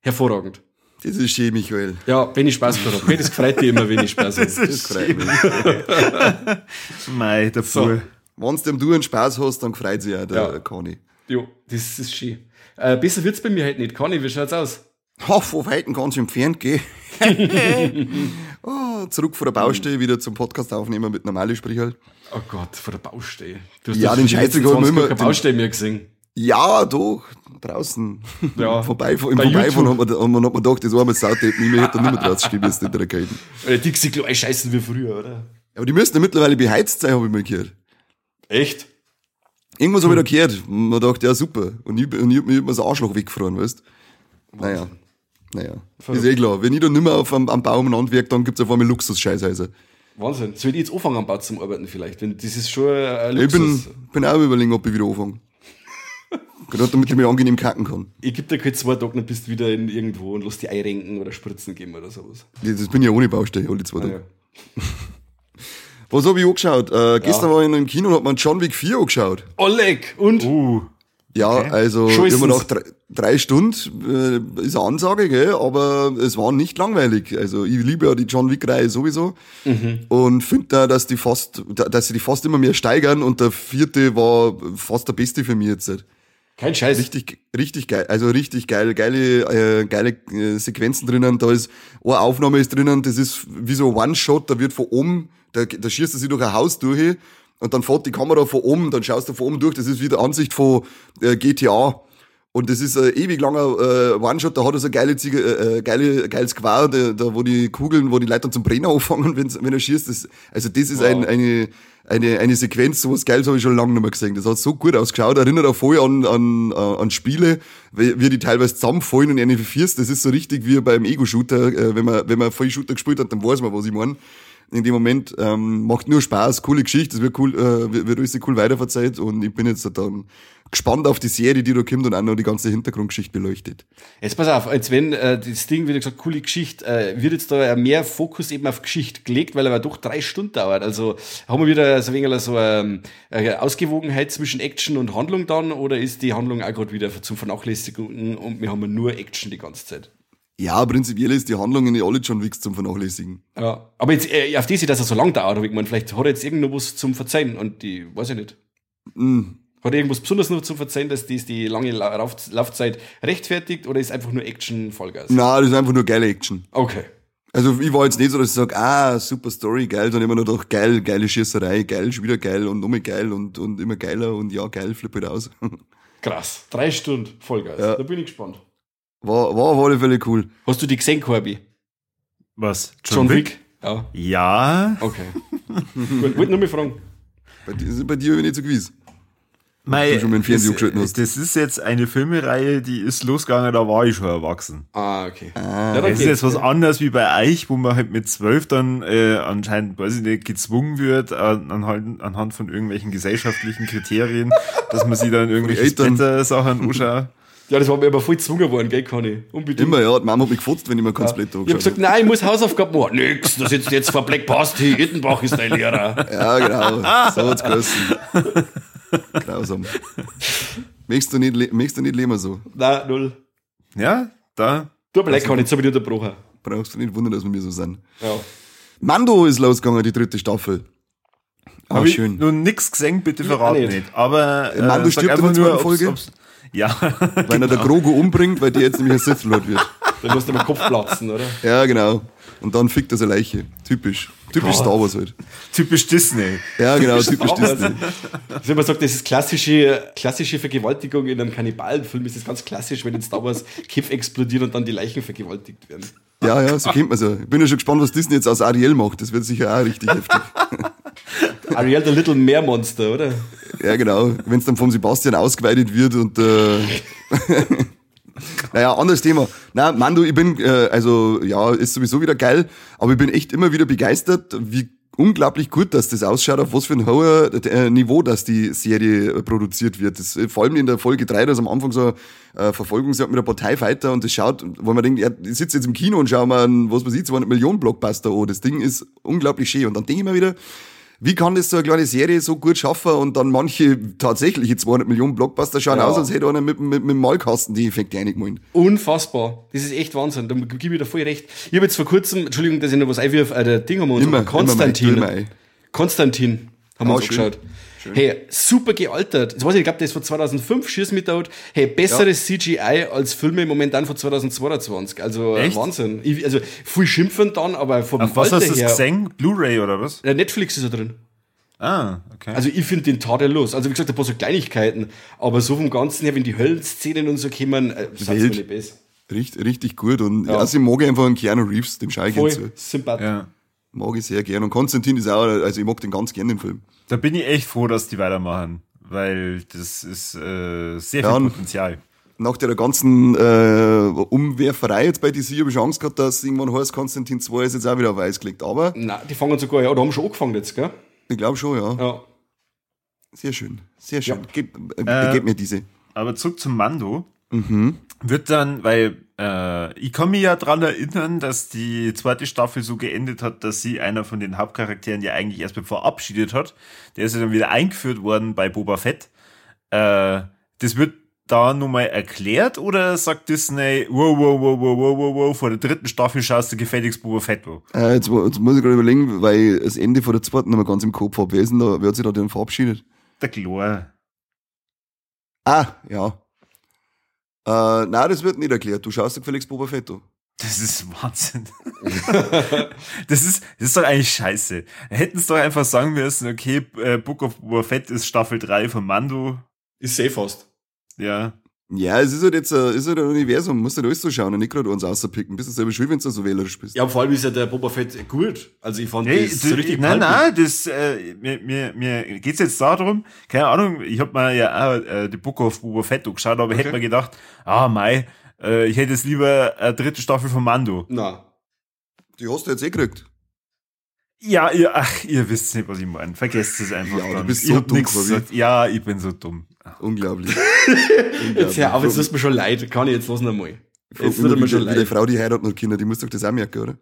Hervorragend. Das ist schön, Michael. Ja, wenn ich Spaß gehabt habe. Das gefreut dich immer, wenn ich Spaß habe. Das freut mich. Mei, der So. Fuhr. Wenn du du einen Spaß hast, dann freut sich auch der Ja. Conny. Jo, das ist schön. Äh, besser wird's bei mir halt nicht. Conny, wie schaut's aus? Ha, von Weitem ganz entfernt gehen. oh, zurück von der Baustelle wieder zum Podcast aufnehmen mit normalen Sprich halt. Oh Gott, vor der Baustelle. Du hast Ja, den die Scheißdreck haben wir 20 immer- keine Baustelle mehr gesehen. Ja, doch, draußen. Ja, Vorbei, Im bei Vorbeifahren hat man, hat man, hat man gedacht, das arme Sautepp, nie mehr hätte er nicht mehr draus stehen müssen in der Kälte. Oder Dixie Klo scheißen wie früher, oder? Aber die müssten ja mittlerweile beheizt sein, habe ich mal gehört. Echt? Irgendwas habe ich da gehört. Man dachte, ja, super. Und ich, und ich hab mir das Arschloch weggefahren, weißt Naja. Naja. Ist eh klar. Wenn ich dann nicht mehr auf, am, am Baum und wirke, dann gibt's auf einmal Luxus-Scheißhäuser. Wahnsinn. Soll ich jetzt anfangen am Bau zum Arbeiten vielleicht? Wenn, das ist schon ein Ich bin, Luxus. bin auch überlegen, ob ich wieder anfange. Gerade damit ich mich angenehm kacken kann. Ich geb dir keine zwei Tage, dann bist du wieder in irgendwo und lass die Eirenken oder Spritzen geben oder sowas. Das bin ja ohne Baustelle, alle zwei Ah, Tage. ja. Was habe ich angeschaut? Äh, gestern war ich in einem Kino und hab mir John Wick 4 angeschaut. Oleg! Und? Uh, Ja, also Schon ist immer nach drei, drei Stunden äh, ist eine Ansage, gell? aber es war nicht langweilig. Also ich liebe ja die John Wick-Reihe sowieso und finde da, dass die fast, da- dass sie die fast immer mehr steigern und der vierte war fast der beste für mich jetzt. Kein Scheiß. Richtig, richtig geil, also richtig geil, geile, äh, geile äh, Sequenzen drinnen. Da ist eine Aufnahme ist drinnen, das ist wie so ein One-Shot, da wird von oben, da, da schießt er sich durch ein Haus durch und dann fährt die Kamera von oben, dann schaust du von oben durch, das ist wie die Ansicht von äh, GTA. Und das ist ein ewig langer äh, One-Shot, da hat er so geile, Ziege, äh, äh, geile, geiles Gewahr, da, da, wo die Kugeln, wo die Leute dann zum Brennen anfangen, wenn er schießt. Das, also das ist ein, eine, eine, eine Sequenz, sowas Geiles habe ich schon lange nicht mehr gesehen. Das hat so gut ausgeschaut, erinnert auch voll an, an, äh, an Spiele, wie, wie die teilweise zusammenfallen und eine verfierst. Das ist so richtig wie beim Ego-Shooter, äh, wenn man, wenn man voll Shooter gespielt hat, dann weiß man, was ich meine. In dem Moment ähm, macht nur Spaß, coole Geschichte, es wird cool, äh, wird, alles cool weiterverzeiht und ich bin jetzt dann gespannt auf die Serie, die da kommt und auch noch die ganze Hintergrundgeschichte beleuchtet. Jetzt pass auf, als wenn äh, das Ding, wie gesagt, coole Geschichte, äh, wird jetzt da mehr Fokus eben auf Geschichte gelegt, weil er doch drei Stunden dauert. Also haben wir wieder so ein wenig so ähm, eine Ausgewogenheit zwischen Action und Handlung dann oder ist die Handlung auch gerade wieder zum Vernachlässigen und wir haben nur Action die ganze Zeit? Ja, prinzipiell ist die Handlung in alle John Wicks zum Vernachlässigen. Ja. Aber jetzt äh, auf die, dass er so lang dauert, habe ich gemeint, vielleicht hat er jetzt irgendwo was zum Verzeihen und die, weiß ich nicht. Hat er irgendwas besonders noch zum Verzeihen, dass dies die lange La- Lauf Laufzeit rechtfertigt oder ist einfach nur Action Vollgas? Na, das ist einfach nur geile Action. Okay. Also ich war jetzt nicht so, dass ich sage, ah, super Story, geil, sondern immer nur doch geil, geile Schießerei, geil, schon wieder geil und nochmal geil und, und immer geiler und ja, geil, flipp halt aus. Krass. Drei Stunden Vollgas. Ja. Da bin ich gespannt. War, war auf alle Fälle cool. Hast du die gesehen, Corby? was? John, Wick? Ja. Ja. Okay. Gut, wollte nur mal fragen. Bei, dir- bei dir bin ich nicht so gewiss. Mei, du schon das, hast. das ist jetzt eine Filmereihe, die ist losgegangen, da war ich schon erwachsen. Ah, okay. Ah, ja, dann Es ist jetzt was anderes wie bei euch, wo man halt mit zwölf dann äh, anscheinend, weiß ich nicht, gezwungen wird, an, anhand, anhand von irgendwelchen gesellschaftlichen Kriterien, dass man sich dann irgendwelche. Splatter-Sachen anschaut. Ja, das war mir aber voll gezwungen worden, gell, Conny? Unbedingt. Immer, ja, die Mama hat mich gefotzt, wenn ich mir kein Split Ich hab gesagt, nein, ich muss Hausaufgaben machen. Nix, da sitzt jetzt vor Black Pasti, Ittenbach ist dein Lehrer. Ja, genau. So hat's geheißen. Grausam. Möchtest du nicht, möchtest du nicht leben so? Nein, null. Ja, da. Du, aber lecker, jetzt habe ich dich unterbrochen. Brauchst du nicht wundern, dass wir mir so sind. Ja. Mando ist losgegangen, die dritte Staffel. Ah, Hab ich schön. Nur nix gesehen, bitte verrat auch nicht. nicht. Aber äh, Mando stirbt in der zweiten ob's- Folge? ob's- Ja. Weil er der Grogu umbringt, weil der jetzt nämlich ein Sith Lord wird. Da musst du mal Kopf platzen, oder? Ja, genau. Und dann fickt er seine Leiche. Typisch. Typisch Star Wars halt. Typisch Disney. Ja, genau, typisch Star Wars. Disney. Also, wenn man sagt, das ist klassische, klassische Vergewaltigung in einem Kannibalenfilm, ist das ganz klassisch, wenn in Star Wars Kiff explodiert und dann die Leichen vergewaltigt werden. Ja, ja, so kennt man so. Ich bin ja schon gespannt, was Disney jetzt aus Ariel macht. Das wird sicher auch richtig heftig. Ariel, der Little Meermonster, oder? Ja, genau. Wenn es dann vom Sebastian ausgeweitet wird und äh, naja, anderes Thema. Na, Mando, ich bin, äh, also ja, ist sowieso wieder geil, aber ich bin echt immer wieder begeistert, wie unglaublich gut, dass das ausschaut, auf was für ein hoher äh, Niveau, dass die Serie äh, produziert wird. Das, äh, vor allem in der Folge 3, da ist am Anfang so äh, Verfolgungsjagd mit der Parteifighter und das schaut, wo man denkt, ja, ich sitze jetzt im Kino und schau mal was weiß ich, 200 Millionen Blockbuster an. Das Ding ist unglaublich schön. Und dann denke ich mir wieder, wie kann das so eine kleine Serie so gut schaffen und dann manche tatsächliche 200 Millionen Blockbuster schauen Ja. aus, als hätte einer mit, mit, mit dem Malkasten die Effekte eingemalt. Unfassbar. Das ist echt Wahnsinn. Da gebe ich dir voll recht. Ich habe jetzt vor kurzem, Entschuldigung, dass ich noch was einwirf, äh, der Ding haben wir uns Immer, immer Konstantin. immer ein. Konstantin haben wir uns schön. Angeschaut. Hey, super gealtert. Das weiß ich, ich glaube, der ist von 2005, schieß mit out. Hey, besseres CGI als Filme momentan von 2022. Also äh, Echt? Wahnsinn. Ich, also viel schimpfen dann, aber vom Auf was Alter hast du das gesehen? Blu-ray oder was? Äh, Netflix ist er drin. Ah, okay. Also ich finde den tadellos. Also wie gesagt, ein paar so Kleinigkeiten. Aber so vom Ganzen her, wenn die Höllenszenen und so kommen, äh, Wild. nicht besser. Richtig, richtig gut. Und ja. Ja. also ich mag einfach einen Keanu Reeves, dem gern zu. Sympathisch. ja. Mag ich sehr gern. Und Konstantin ist auch, also ich mag den ganz gern, den Film. Da bin ich echt froh, dass die weitermachen. Weil das ist äh, sehr Ja, viel Potenzial. Nach der ganzen äh, Umwerferei jetzt bei DC habe ich schon Angst gehabt, dass irgendwann heißt, Konstantin 2 ist jetzt auch wieder auf Eis gelegt. Aber Nein, die fangen sogar, ja, da haben schon angefangen jetzt, gell? ich glaube schon, ja. Ja. Sehr schön. Sehr schön. Ja. Gib, äh, gib mir diese. Aber zurück zum Mando. Mhm. Wird dann, weil äh, ich kann mich ja dran erinnern, dass die zweite Staffel so geendet hat, dass sie einer von den Hauptcharakteren ja eigentlich erst verabschiedet hat. Der ist ja dann wieder eingeführt worden bei Boba Fett. Äh, das wird da nochmal erklärt oder sagt Disney, wow, wow, wow, wow, wow, wow, wow, vor der dritten Staffel schaust du gefälligst Boba Fett an? Äh, jetzt, jetzt muss ich gerade überlegen, weil das Ende von der zweiten noch mal ganz im Kopf habe. Wer, ist denn da, wer hat sich da denn verabschiedet? Der Glor. Ah, ja. Äh, nein, das wird nicht erklärt. Du schaust dir gefälligst Boba Fett an. Das ist Wahnsinn. das, ist, das ist doch eigentlich scheiße. Hätten es doch einfach sagen müssen, okay, äh, Book of Boba Fett ist Staffel 3 von Mando. Ist safe fast. Ja. Ja, es ist halt jetzt ein, ist halt ein Universum, musst halt alles so schauen und nicht gerade uns außerpicken. Bist du selber schuld, wenn du so wählerisch bist. Ja, vor allem ist ja der Boba Fett gut. Also ich fand Hey, das du, so richtig nein, nein, das, äh, mir, mir, mir geht's jetzt darum, keine Ahnung, ich hab mir ja auch äh, die Book of Boba Fett angeschaut, aber ich hätte mir gedacht, ah, mei, äh, ich hätte jetzt lieber eine dritte Staffel von Mando. Na, Die hast du jetzt eh gekriegt. Ja, ihr, ach, ihr wisst nicht, was ich meine. Vergesst es einfach. Ja, du dann. bist Ich so dumm. Ja, ich bin so dumm. Unglaublich. jetzt hör auf, jetzt tust mir schon leid. Kann ich jetzt los nochmal. Jetzt tut mir schon wie die leid. Frau, die heiratet noch Kinder, die muss doch das auch merken, oder?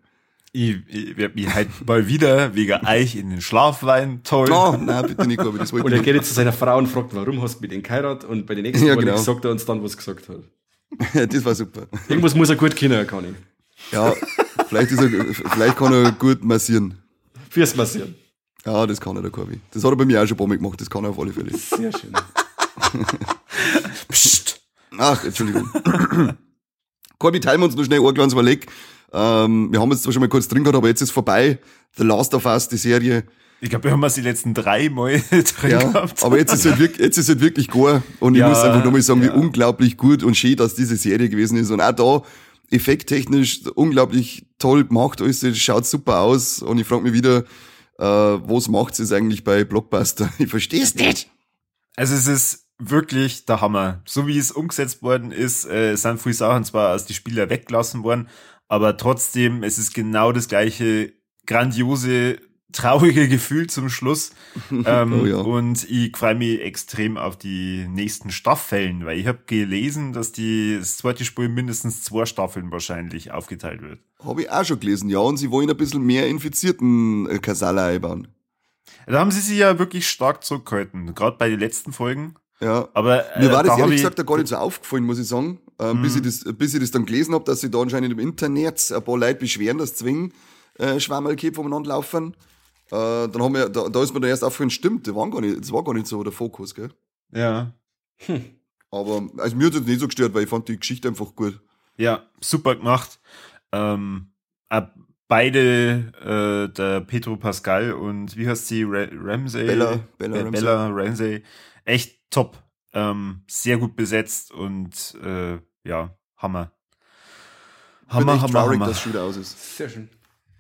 Ich, ich werd mich halt mal wieder wegen euch in den Schlafwein toll. Oh, nein, bitte nicht, Gabi, das wollte Und ich er geht jetzt zu seiner Frau und fragt, warum hast du mit denen geheiratet? Und bei den nächsten Ja, Mal genau. sagt er uns dann, was er gesagt hat. nicht. Das war super. Irgendwas muss er gut kennen, kann ich. Ja, vielleicht, ist er, vielleicht kann er gut massieren. Fürs Massieren. Ja, das kann er, der Gabi. Das hat er bei mir auch schon ein paar Mal gemacht, das kann er auf alle Fälle. Sehr schön. Psst. Ach, Entschuldigung. Corby, teilen wir uns noch schnell ein kleines Überleg. Ähm, wir haben jetzt zwar schon mal kurz drin gehabt, aber jetzt ist vorbei. The Last of Us, die Serie. Ich glaube, wir haben es die letzten drei Mal drin Ja, gehabt. aber jetzt ist halt wirklich, jetzt ist halt wirklich gar. Und ich Ja, muss einfach nochmal sagen, ja. wie unglaublich gut und schön, dass diese Serie gewesen ist. Und auch da, effekttechnisch, unglaublich toll gemacht, alles, das schaut super aus. Und ich frage mich wieder, äh, was macht's es eigentlich bei Blockbuster? Ich verstehe es nicht. Also es ist wirklich der Hammer. So wie es umgesetzt worden ist, äh, sind viele Sachen zwar aus die Spieler weggelassen worden, aber trotzdem, es ist genau das gleiche grandiose, traurige Gefühl zum Schluss. ähm, Oh ja. Und ich freue mich extrem auf die nächsten Staffeln, weil ich habe gelesen, dass die das zweite Spiel mindestens zwei Staffeln wahrscheinlich aufgeteilt wird. Habe ich auch schon gelesen, ja. Und sie wollen ein bisschen mehr infizierten äh, Kasala einbauen. Da haben sie sich ja wirklich stark zurückgehalten, gerade bei den letzten Folgen. Ja. Aber äh, Mir war das da ehrlich ich- gesagt gar nicht so aufgefallen, muss ich sagen. Ähm, bis, ich das, bis ich das dann gelesen habe, dass sich da anscheinend im Internet ein paar Leute beschweren, dass Zwing äh, Schwammerlköpfe umeinander laufen. Äh, dann haben wir, da, da ist mir dann erst aufgefallen, stimmt, das war gar nicht, das war gar nicht so der Fokus, gell? Ja. Aber also mir hat es nicht so gestört, weil ich fand die Geschichte einfach gut. Ja, super gemacht. Ähm, äh, beide, äh, der Pedro Pascal und wie heißt sie? Ra Ramsey? Bella- Bella Be- Ramsey. Bella Ramsey. Echt top. Ähm, sehr gut besetzt und äh, ja, Hammer. Ich Hammer, bin Hammer, traurig, Hammer. dass es schon wieder aus ist. Sehr schön.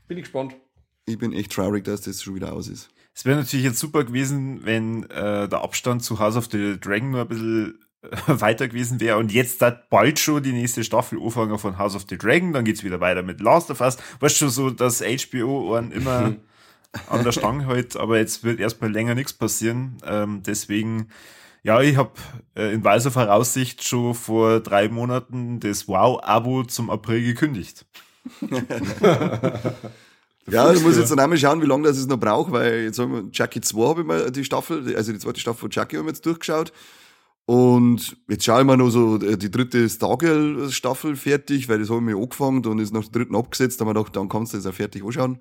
Bin ich gespannt. Ich bin echt traurig, dass das schon wieder aus ist. Es wäre natürlich jetzt super gewesen, wenn äh, der Abstand zu House of the Dragon nur ein bisschen äh, weiter gewesen wäre und jetzt da bald schon die nächste Staffel anfangen von House of the Dragon, dann geht's wieder weiter mit Last of Us. Weißt schon so, dass HBO einen immer an der Stange hält, aber jetzt wird erstmal länger nichts passieren. Ähm, deswegen, ja, ich habe äh, in weiser Voraussicht schon vor drei Monaten das Wow-Abo zum April gekündigt. Ja, ich muss jetzt dann einmal schauen, wie lange das es noch braucht, weil jetzt haben wir Jackie 2 habe ich mal die Staffel, also die zweite Staffel von Jackie haben wir jetzt durchgeschaut. Und jetzt schaue ich mir noch so äh, die dritte Stargirl-Staffel fertig, weil das habe ich mir angefangen und ist nach der dritten abgesetzt, da haben wir gedacht, dann kannst du das auch fertig anschauen.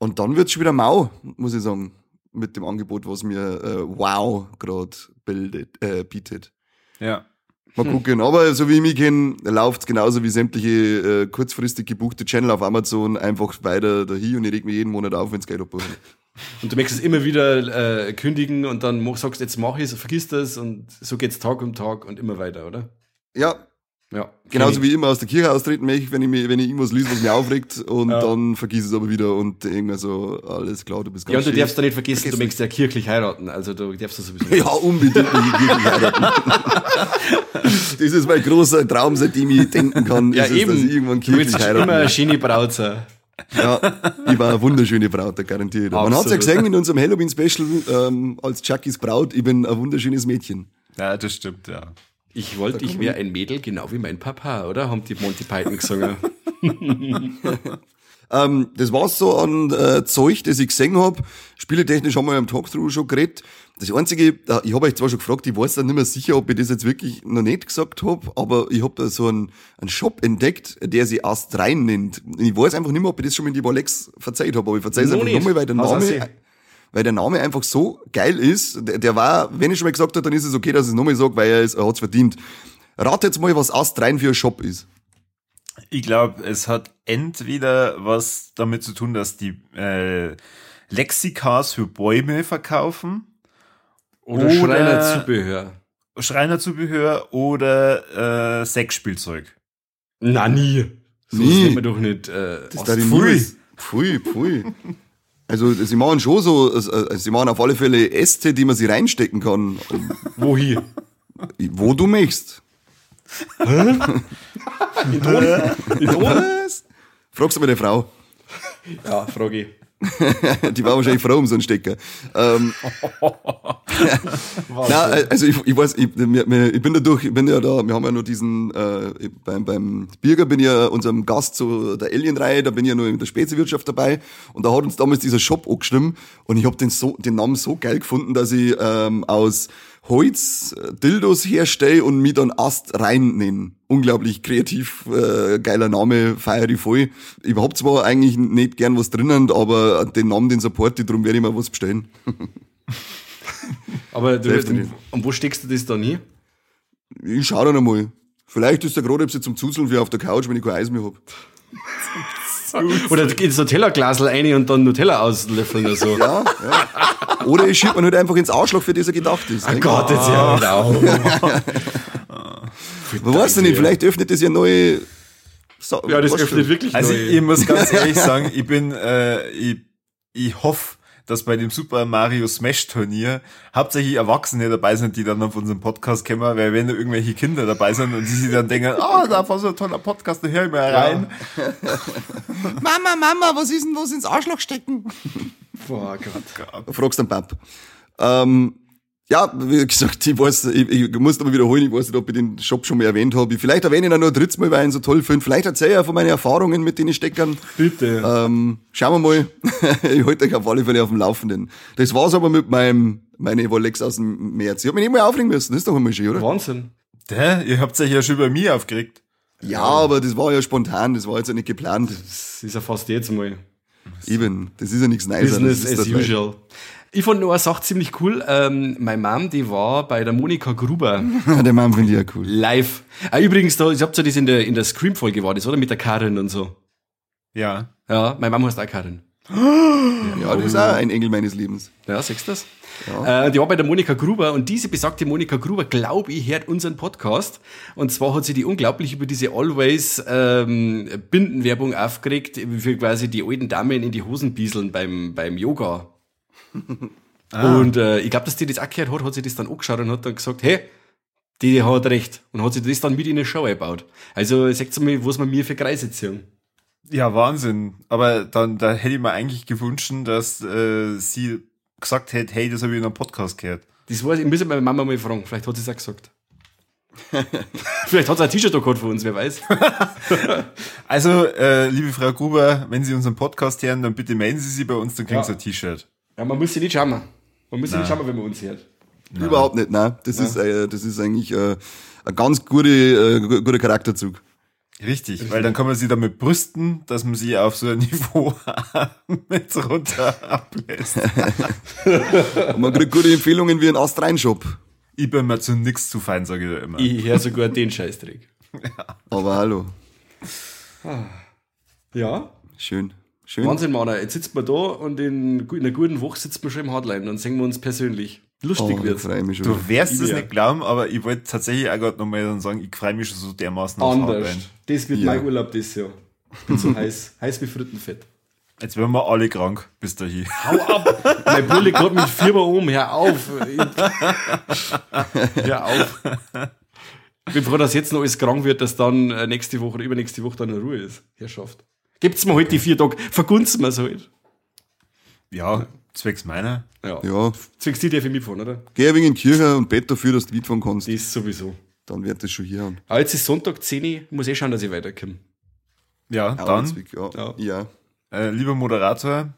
Und dann wird's schon wieder mau, muss ich sagen, mit dem Angebot, was mir äh, Wow gerade äh, bietet. Ja. Mal gucken. Aber so wie ich mich kenne, läuft genauso wie sämtliche äh, kurzfristig gebuchte Channel auf Amazon einfach weiter dahin und ich reg mich jeden Monat auf, wenn's Geld abbuchen. Und du möchtest es immer wieder äh, kündigen und dann sagst, jetzt mach ich es, vergiss das und so geht's Tag um Tag und immer weiter, oder? Ja, Ja. genauso wie immer aus der Kirche austreten möchte, wenn ich, mich, wenn ich irgendwas lese, was mich aufregt und Ja. dann vergiss es aber wieder und irgendwie so, alles klar, du bist Ja, ganz und du schön. darfst da nicht vergessen, Vergiss du möchtest ja kirchlich heiraten. Also du darfst das sowieso. Ja, unbedingt will ich wirklich heiraten. das ist mein großer Traum, seitdem ich denken kann, Ja, ist es, eben. dass ich irgendwann du willst kirchlich immer heiraten eine will. schöne Braut sein. Ja, ich war eine wunderschöne Braut, da garantiert. Man hat's ja Absolut. gesehen in unserem Halloween-Special ähm, als Jackies Braut, ich bin ein wunderschönes Mädchen. Ja, das stimmt, ja. Ich wollte, ich wäre ein Mädel, genau wie mein Papa, oder? Haben die Monty Python gesungen. Ähm, das war's so an äh, Zeug, das ich gesehen hab. Spieletechnisch haben wir im Talkthrough schon geredet. Das Einzige, äh, ich habe euch zwar schon gefragt, ich weiß dann nicht mehr sicher, ob ich das jetzt wirklich noch nicht gesagt hab, aber ich hab da so einen, einen Shop entdeckt, der sich Astrein nennt. Und Ich weiß einfach nicht mehr, ob ich das schon mit die Alex verzeiht habe, aber ich verzeih es Noch einfach nochmal, weil der Name. Weil der Name einfach so geil ist. Der, der war, wenn ich schon mal gesagt habe, dann ist es okay, dass ich es nochmal sage, weil er, es- er hat's verdient. Rat jetzt mal, was Astrein für ein Shop ist. Ich glaube, es hat entweder was damit zu tun, dass die äh, Lexikas für Bäume verkaufen, Oder, Oder- Schreinerzubehör. Schreinerzubehör oder äh, Sexspielzeug. Na, nie. So Nie. Das nennt man doch nicht. Äh, Das da die Pfui. Pfui, pfui. Also, sie machen schon so, also, sie machen auf alle Fälle Äste, die man sie reinstecken kann, wohin? wo du möchtest. In Ton? In Ton? Fragst du mal die Frau. Ja, Frage. Die war wahrscheinlich froh um so einen Stecker. Ähm, Nein, also ich, ich weiß, ich, ich bin da durch, ich bin ja da, wir haben ja noch diesen, äh, beim, beim Birger bin ich ja unserem Gast zu der Alien-Reihe, da bin ich ja noch in der Speziewirtschaft dabei und da hat uns damals dieser Shop angestimmt und ich habe den, so, den Namen so geil gefunden, dass ich ähm, aus Holz äh, Dildos herstelle und mich dann Ast rein nenne. Unglaublich kreativ, äh, geiler Name, feiere ich voll. Ich hab zwar eigentlich nicht gern was drinnen, aber den Namen, den support ich, darum werde ich mal was bestellen. Aber du, dir und, wo steckst du das dann hin? Ich schau dann einmal. Vielleicht ist der gerade ein zum Zuzeln wie auf der Couch, wenn ich kein Eis mehr hab. Oder so Tellerglasel rein und dann Nutella auslöffeln oder so. Ja, ja. Oder ich schieb mir halt einfach ins Arschloch, für das er gedacht ist. Oh Gott, jetzt ja nicht auf. Man weiß ja nicht, vielleicht öffnet das ja neue. Sa Ja, das öffnet wirklich Also neue. ich muss ganz ehrlich sagen, ich bin, äh, ich, ich hoffe, dass bei dem Super Mario Smash Turnier hauptsächlich Erwachsene dabei sind, die dann auf unserem Podcast kommen, weil wenn da irgendwelche Kinder dabei sind und die sich dann denken, ah, da war so ein toller Podcast, da höre ich mal rein. Mama, Mama, was ist denn was ins Arschloch stecken? Boah, Gott. Fragst den Pap. Ähm, ja, wie gesagt, ich weiß, ich, ich muss aber wiederholen, ich weiß nicht, ob ich den Shop schon mal erwähnt habe. Vielleicht erwähne ich ihn auch nur ein drittes Mal, weil ich ihn so toll finde. Vielleicht erzähle ich ja von meinen Erfahrungen mit den Steckern. Bitte. Ähm, schauen wir mal. ich halte euch auf alle Fälle auf dem Laufenden. Das war's aber mit meinem meine Rolex aus dem März. Ich hab mich nicht mal aufregen müssen, das ist doch einmal schön, oder? Wahnsinn. Hä? Ihr habt euch ja schon bei mir aufgeregt. Ja, aber das war ja spontan, das war jetzt ja nicht geplant. Das ist ja fast jetzt mal. Eben, das ist ja nichts Neues. Business das ist as der Teil. Ich fand nur eine Sache ziemlich cool. Ähm, meine Mom, die war bei der Monika Gruber Der Mann finde ich ja cool. live. Ah, übrigens, da, ich habt ja das in der, in der Scream-Folge war das, oder? Mit der Karin und so. Ja. Ja, meine Mama heißt auch Karin. Ja, das ist auch ein Engel meines Lebens. Ja, siehst du das? Äh, die war bei der Monika Gruber und diese besagte Monika Gruber, glaube ich, hört unseren Podcast. Und zwar hat sie die unglaublich über diese Always ähm, Bindenwerbung aufgeregt, wie für quasi die alten Damen in die Hosen bieseln beim, beim Yoga. Und äh, ich glaube, dass die das auch gehört hat, hat sie das dann angeschaut und hat dann gesagt, hey, die hat recht. Und hat sie das dann mit in eine Show eingebaut. Also sagt mal, was man mir für Kreise ziehen. Ja, Wahnsinn. Aber dann, da hätte ich mir eigentlich gewünscht, dass äh, sie gesagt hätte, hey, das habe ich in einem Podcast gehört. Das weiß ich, ich muss meine Mama mal fragen. Vielleicht hat sie es auch gesagt. Vielleicht hat sie ein T-Shirt gehabt von uns, wer weiß. Also, äh, liebe Frau Gruber, wenn Sie unseren Podcast hören, dann bitte melden Sie sich bei uns, dann kriegen Ja. Sie ein T-Shirt. Ja, man muss sich nicht schauen. Man muss nicht schauen, wenn man uns hört. Überhaupt nicht, nein. Das ist, äh, das ist eigentlich äh, ein ganz gute, äh, gu- guter Charakterzug. Richtig, weil dann kann man sie damit brüsten, dass man sie auf so ein Niveau mit runter ablässt. Und man kriegt gute Empfehlungen wie ein Astrein-Shop. Ich bin mir zu nix zu fein, sage ich da immer. Ich höre sogar den Scheißdreck. Aber hallo, Ja. schön. Schön. Wahnsinn, Mann. Jetzt sitzt man da und in, in einer guten Woche sitzt man schon im Hardline und singen wir uns persönlich. Lustig oh, wird's. freue mich schon. Du wirst es nicht glauben, aber ich wollte tatsächlich auch gerade nochmal dann sagen, ich freue mich schon so dermaßen aufs Anders. Hardline. Das wird Ja. mein Urlaub das Jahr. Ich bin so heiß. Heiß wie Frittenfett. Jetzt werden wir alle krank bis dahin. Hau ab! mein Bulle kommt mit Fieber um. Hör auf! Hör auf! Ich bin froh, dass jetzt noch alles krank wird, dass dann äh, nächste Woche oder übernächste Woche dann in Ruhe ist. Herrschaft. Gibt's mir heute die vier Tage. Vergunst mir's halt. Ja, zwecks meiner. Ja. Ja, Zwingst die dir für mitfahren, oder? geh ein wenig in die Kirche und bett dafür, dass du mitfahren kannst. Das ist sowieso. Dann wird das schon hier haben. Aber jetzt ist Sonntag 10 Uhr. Ich muss eh schauen, dass ich weiterkomme. Ja, dann, Ja. Ja. ja. äh, lieber Moderator,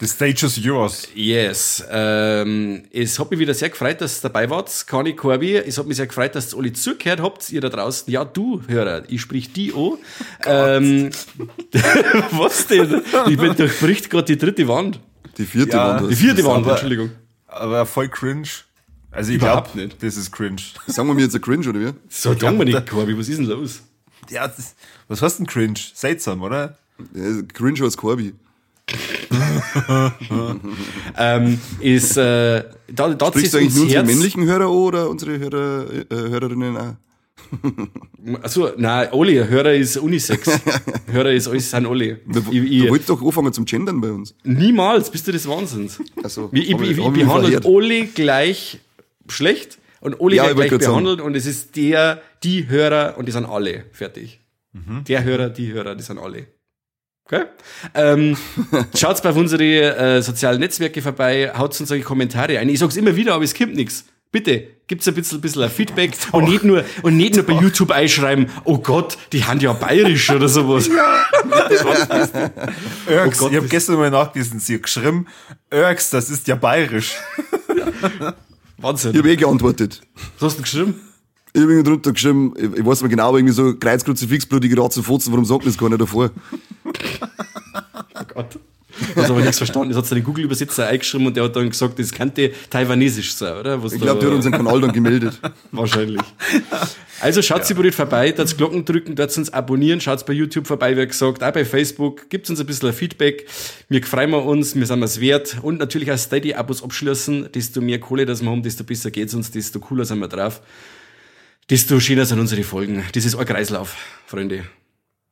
the stage is yours. Yes. Ähm, es hat mich wieder sehr gefreut, dass ihr dabei wart. Kani Corby. Es hat mich sehr gefreut, dass ihr alle zugehört habt, ihr da draußen. Ja, du, Hörer. Ich sprich die an. ähm, was denn? Ich bin durchbricht gerade die dritte Wand. Die vierte Ja, Wand. Die vierte Wand, aber- Entschuldigung. Aber voll cringe. Also ich Überhaupt glaube, nicht. das ist cringe. Sagen wir mir jetzt ein Cringe, oder wie? So nicht, Corby. Was ist denn los? Ja, das, was heißt denn cringe? Seltsam, oder? Ja, Cringe als Corby. Ähm, ist, äh, da, da Sprichst du eigentlich nur uns unsere männlichen Hörer oder unsere Hörer, äh, Hörerinnen auch? Achso, nein, alle. Hörer ist Unisex. Hörer ist alles, sind alle. Wir, Ich, du ich, wolltest doch anfangen zum Gendern bei uns. niemals, bist du des Wahnsinns. Also, Ich, ich, ich, ich behandle alle gleich schlecht und alle Ja, ich gleich behandelt und es ist der, die Hörer und die sind alle. Fertig. Mhm. Der Hörer, die Hörer, die sind alle. Okay? Ähm, schaut bei unsere äh, sozialen Netzwerke vorbei, haut uns solche Kommentare ein. Ich sag's immer wieder, aber es kommt nichts. Bitte, gibt's ein bisschen, bisschen ein Feedback und nicht nur, und nicht nur bei YouTube einschreiben, oh Gott, die haben ja bayerisch oder sowas. Irks, Oh Gott, ich habe gestern mal nachgelesen, sie hat geschrieben, Irks, das ist ja bayerisch. Wahnsinn. Ich habe eh geantwortet. Was hast du geschrieben? Ich habe irgendwie drunter geschrieben, ich, ich weiß nicht genau, aber irgendwie so Kreuzkruzifix, blutige Ratze, Fotzen, warum sagt man das gar nicht davor? Oh Gott. Hast aber nichts verstanden. Das hat den Google-Übersetzer eingeschrieben und der hat dann gesagt, das könnte taiwanesisch sein, oder? Was Ich glaube, der hat unseren Kanal dann gemeldet. Wahrscheinlich. Also schaut sie ja. vorbei, dort Glocken drücken, dort uns abonnieren, schaut bei YouTube vorbei, wie gesagt, auch bei Facebook, gibt uns ein bisschen ein Feedback. Wir freuen wir uns, wir sind es wert und natürlich auch Steady-Abos abschließen. Desto mehr Kohle das wir haben, desto besser geht's uns, desto cooler sind wir drauf. Desto schöner sind unsere Folgen. Das ist ein Kreislauf, Freunde.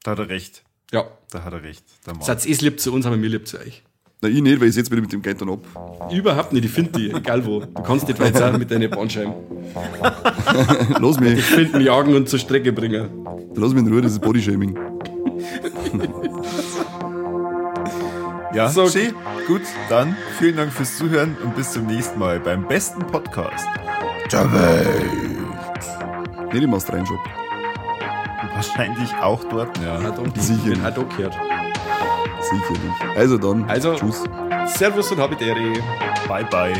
Da hat er recht. Ja. Da hat er recht. Der Mann. Seid ihr lieb zu uns, aber wir lieb zu euch. Na, ich nicht, weil ich mich mit dem Geld dann ab. Überhaupt nicht, ich finde die, egal wo. Du kannst nicht weit sein mit deinen Bandscheiben. Lass mich, Finden, jagen und zur Strecke bringen. lass mich in Ruhe, das ist Bodyshaming. Ja, So. schön. Gut, dann vielen Dank fürs Zuhören und bis zum nächsten Mal beim besten Podcast. Nicht im Australienshop. Wahrscheinlich auch dort, ja. Hat auch, Sicher. den hat auch gehört. Sicher nicht. Also dann, Also- tschüss. Servus und Habitäre. Bye, bye.